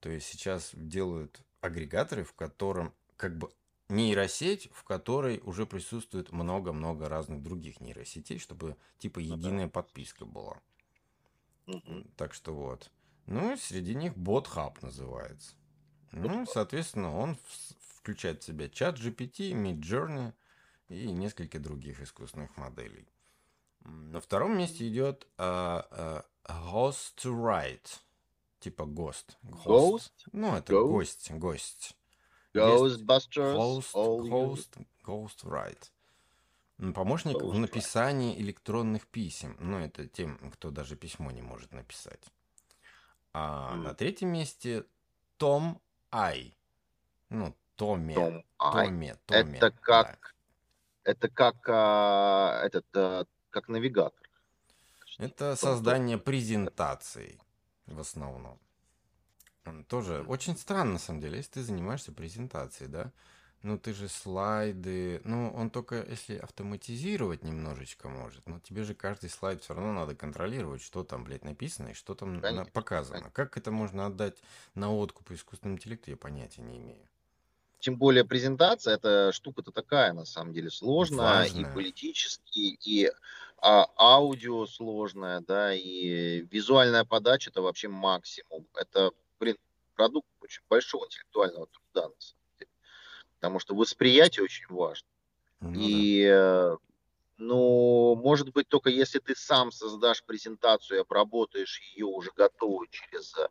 То есть сейчас делают агрегаторы, в котором как бы нейросеть, в которой уже присутствует много-много разных других нейросетей, чтобы типа единая подписка была. Так что вот. Ну среди них BotHub называется. Ну, соответственно, он включает в себя чат GPT, Midjourney, и несколько других искусственных моделей. На втором месте идет uh, uh, Host to Write. Типа Ghost. Ghost? Ну, это Ghost? гость, гость. Ghostbusters. Host, host, Ghost Write. М, Помощник в написании электронных писем. Ну, это тем, кто даже письмо не может написать. А М. на третьем месте Том Ай. Ну, Томе. Том Ай. Томе, Томе. Это да. Это как а, этот, а, как навигатор. Это создание презентаций в основном. Тоже очень странно, на самом деле, если ты занимаешься презентацией, да? Ну, ты же слайды... Ну, он только если автоматизировать немножечко может, но тебе же каждый слайд все равно надо контролировать, что там, блядь, написано и что там Конечно, показано. конечно. Как это можно отдать на откуп искусственному интеллекту, я понятия не имею. Тем более презентация, эта штука-то такая, на самом деле, сложная, и Важная. политически, и а, аудио сложная, да, и визуальная подача это вообще максимум. Это, блин, продукт очень большого интеллектуального труда, на самом деле. Потому что восприятие очень важно. Ну да. И, э, ну, может быть, только если ты сам создашь презентацию и обработаешь ее уже готовую через э,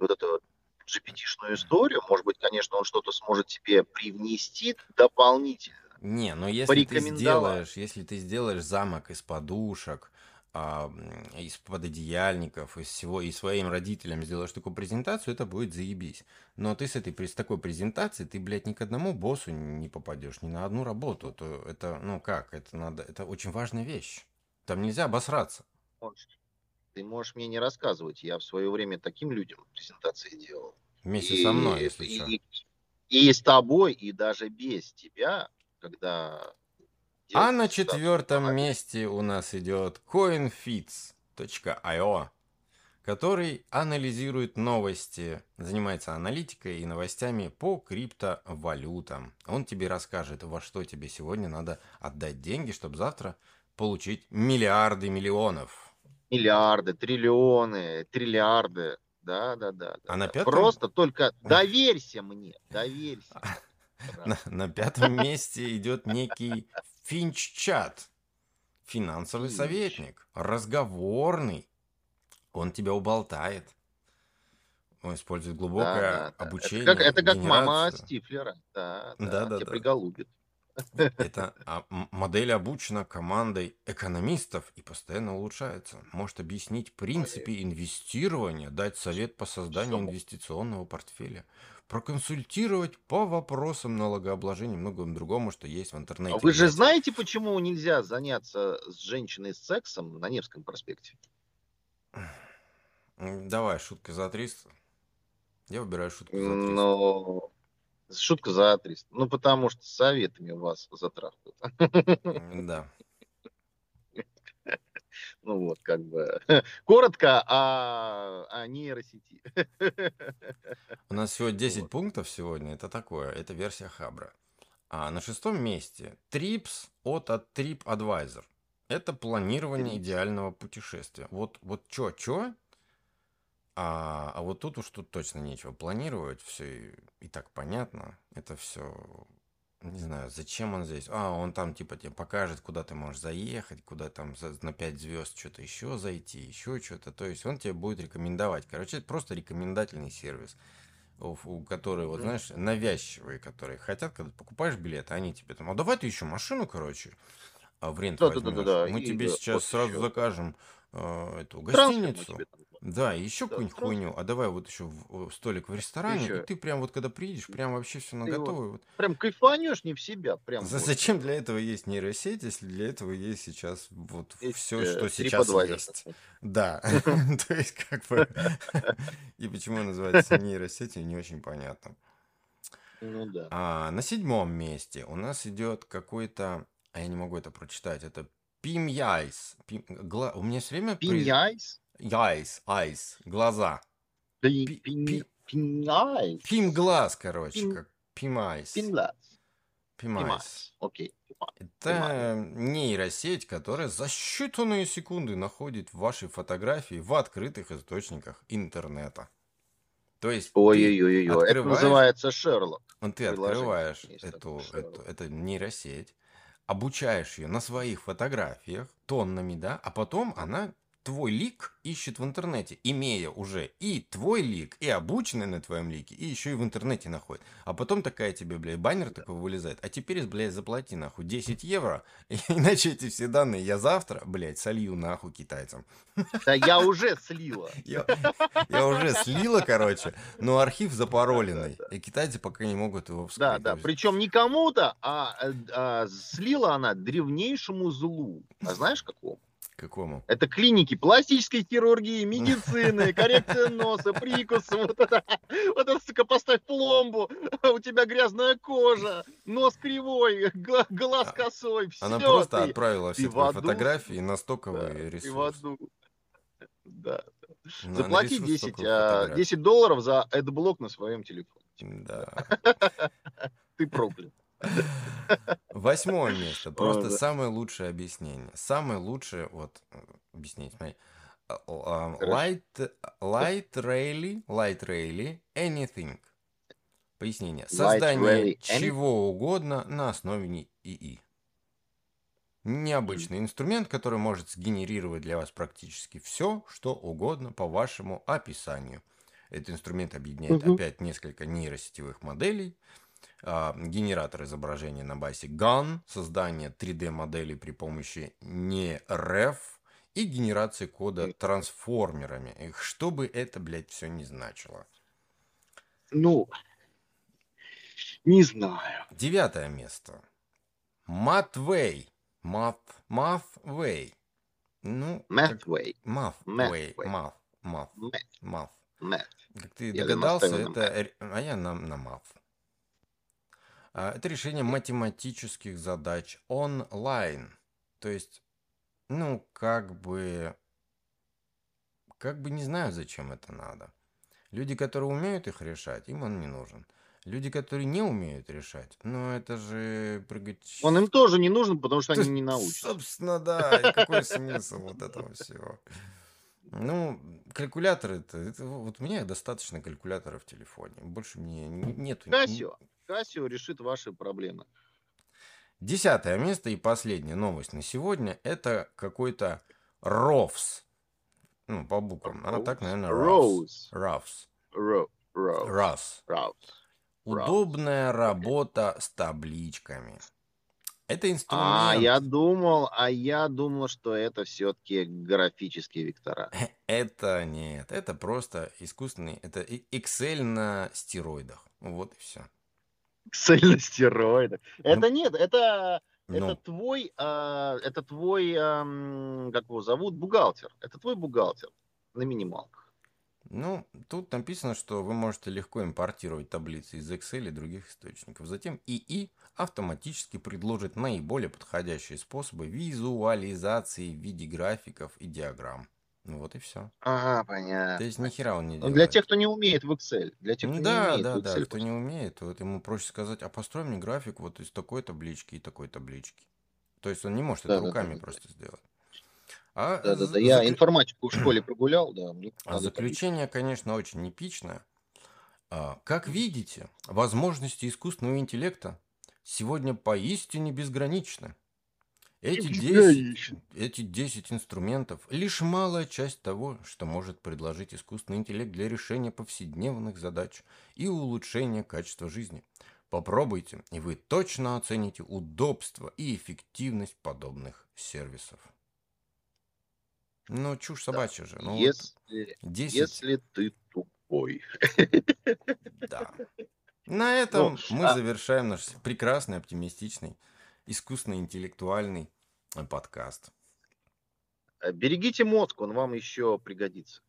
вот эту GPT-шную историю, может быть, конечно, он что-то сможет тебе привнести дополнительно. Не, но если ты сделаешь, если ты сделаешь замок из подушек, а, из пододеяльников, из всего, и своим родителям сделаешь такую презентацию, это будет заебись. Но ты с этой, с такой презентацией, ты, блядь, ни к одному боссу не попадешь, ни на одну работу. То это, ну как, это надо, это очень важная вещь. Там нельзя обосраться. Можешь- Ты можешь мне не рассказывать, я в свое время таким людям презентации делал. Вместе со мной, если и, что. и, и с тобой, и даже без тебя, когда... А на четвертом на месте у нас идет coinfits.io, который анализирует новости, занимается аналитикой и новостями по криптовалютам. Он тебе расскажет, во что тебе сегодня надо отдать деньги, чтобы завтра получить миллиарды миллионов. Миллиарды, триллионы, триллиарды. Да, да, да. да, А на пятом- Просто только доверься мне, доверься. На, на пятом месте идет некий Финч-чат. Финансовый Финч. советник. Разговорный. Он тебя уболтает. Он использует глубокое да, да. обучение. Это как, это как мама. Стифлера. Да, Да, да, да, тебя да. приголубит. Это а, м- модель обучена командой экономистов и постоянно улучшается. Может объяснить принципы инвестирования, дать совет по созданию инвестиционного портфеля, проконсультировать по вопросам налогообложения и многому другому, что есть в интернете. А вы же знаете, почему нельзя заняться с женщиной сексом на Невском проспекте? Давай, шутка за 300. Я выбираю шутку за 300. Ну, шутка за 300. Ну, потому что советами вас затрахают. М, Да. Ну вот, как бы. Коротко о, о нейросети. У нас всего 10 Вот. пунктов сегодня. Это такое. Это версия Хабра. А на шестом месте Trips от, от TripAdvisor. Это планирование Trips. идеального путешествия. Вот, вот чё, чё? А, а вот тут уж тут точно нечего планировать. Все и, и так понятно. Это все не знаю, зачем он здесь. А, он там типа тебе покажет, куда ты можешь заехать, куда там на 5 звезд что-то еще зайти, еще что-то. То есть он тебе будет рекомендовать. Короче, это просто рекомендательный сервис, у, который, вот знаешь, навязчивые, которые хотят, когда ты покупаешь билет, они тебе там, а давай ты еще машину, короче, а, в рент возьмешь. Да-да-да-да-да, Мы и тебе да, сейчас вот сразу ещё. закажем э, эту гостиницу. там- Да, и еще Да, какую-нибудь трансфер. хуйню. А давай вот еще в- в столик в ресторане, и ещё- ты прям вот когда приедешь, прям вообще все на готовое. Вот. Прям кайфанешь не в себя. Прям За- вот. Зачем для этого есть нейросеть, если для этого есть сейчас вот Есть, все, э, что сейчас есть? Да, то есть как бы... И почему называется нейросетью, не очень понятно. Ну да. А на седьмом месте у нас идет какой-то... А я не могу это прочитать. Это Пим Яйс. Пим- гла- У меня все время... произ- Яйс, айс, глаза. Пи- Пи- пин- пи- Пиньяйс? Пим глаз, короче, Пим- как Пим айс. Пинлас. Пим айс. Пимайс. Окей. Пимайс. Это нейросеть, которая за считанные секунды находит ваши фотографии в открытых источниках интернета. То есть ты, Ой-ой-ой-ой. Это открываешь- называется Шерлок. ну, ты открываешь эту, эту, эту нейросеть, обучаешь ее на своих фотографиях тоннами, да, а потом она твой лик ищет в интернете, имея уже и твой лик, и обученный на твоем лике, и еще и в интернете находит. А потом такая тебе, блядь, баннер такой вылезает. А теперь, блядь, заплати нахуй 10 евро, иначе эти все данные я завтра, блядь, солью нахуй китайцам. Да я уже слила. Я, я уже слила, короче, но архив запароленный, и китайцы пока не могут его вскрыть. Да, да, причем не кому-то, а, а, а слила она древнейшему злу. А знаешь какому? Какому? Это клиники пластической хирургии, медицины, коррекция носа, прикус, вот это, вот это, сука, поставь пломбу, у тебя грязная кожа, нос кривой, глаз а, косой, все. Она просто ты, отправила все твои фотографии на стоковый да, ресурс. Да. На, Заплати на 10, 10 долларов за блок на своем телефоне. Да. Ты проклят. Восьмое место. Просто самое лучшее объяснение. Самое лучшее, вот, объяснить, смотри. Light, light Rayleigh, Light Rayleigh, Anything. Пояснение. Создание чего угодно на основе ИИ. Необычный инструмент, который может сгенерировать для вас практически все, что угодно по вашему описанию. Этот инструмент объединяет угу. опять несколько нейросетевых моделей, генератор изображения на базе GAN, создание 3D-моделей при помощи NeRef и генерации кода трансформерами. Что бы это, блядь, все не значило. Ну, не знаю. Девятое место. Mathway. Math, Mathway. Ну. Mathway. Math. Math. Math. Math. Как ты догадался, это... А я на, на Math. А, это решение математических задач онлайн. То есть, ну, как бы... Как бы не знаю, зачем это надо. Люди, которые умеют их решать, им он не нужен. Люди, которые не умеют решать, ну это же прыгать... Он им тоже не нужен, потому что они не научатся. Собственно, да. И какой смысл вот этого всего? Ну, калькуляторы это, это вот у меня достаточно калькулятора в телефоне. Больше мне нету. Кассио. Решит ваши проблемы. Десятое место и последняя новость на сегодня это какой-то ROVS. Ну, по буквам. А так, наверное. ROVS. ROVS. ROVS. Удобная работа с табличками. Это инструмент. А я думал, а я думал, что это все-таки графические вектора. Это нет, это просто искусственный, это Excel на стероидах. Вот и все. На стероидах. Это нет, это это ну. твой, а, это твой, как его зовут, бухгалтер. Это твой бухгалтер на минималках. Ну, тут написано, что вы можете легко импортировать таблицы из Excel и других источников. Затем ИИ автоматически предложит наиболее подходящие способы визуализации в виде графиков и диаграмм. Ну вот и все. Ага, понятно. То есть ни хера он не делает. Для тех, кто не умеет в Excel. Для тех, кто да, не умеет да, в Excel. Да, кто не умеет, вот ему проще сказать, а построй мне график вот из такой таблички и такой таблички. То есть он не может да, это да, руками да, просто да. сделать. А да, да, да. Я закр... информатику в школе прогулял, да. А заключение, табличку. конечно, очень непичное. А, как видите, возможности искусственного интеллекта сегодня поистине безграничны. Эти 10, эти 10 инструментов – лишь малая часть того, что может предложить искусственный интеллект для решения повседневных задач и улучшения качества жизни. Попробуйте, и вы точно оцените удобство и эффективность подобных сервисов. Ну, чушь собачья да. же. Ну, если, вот 10... если ты тупой. Да. На этом ну, мы а... завершаем наш прекрасный, оптимистичный искусственно-интеллектуальный э, подкаст. Берегите мозг, он вам еще пригодится.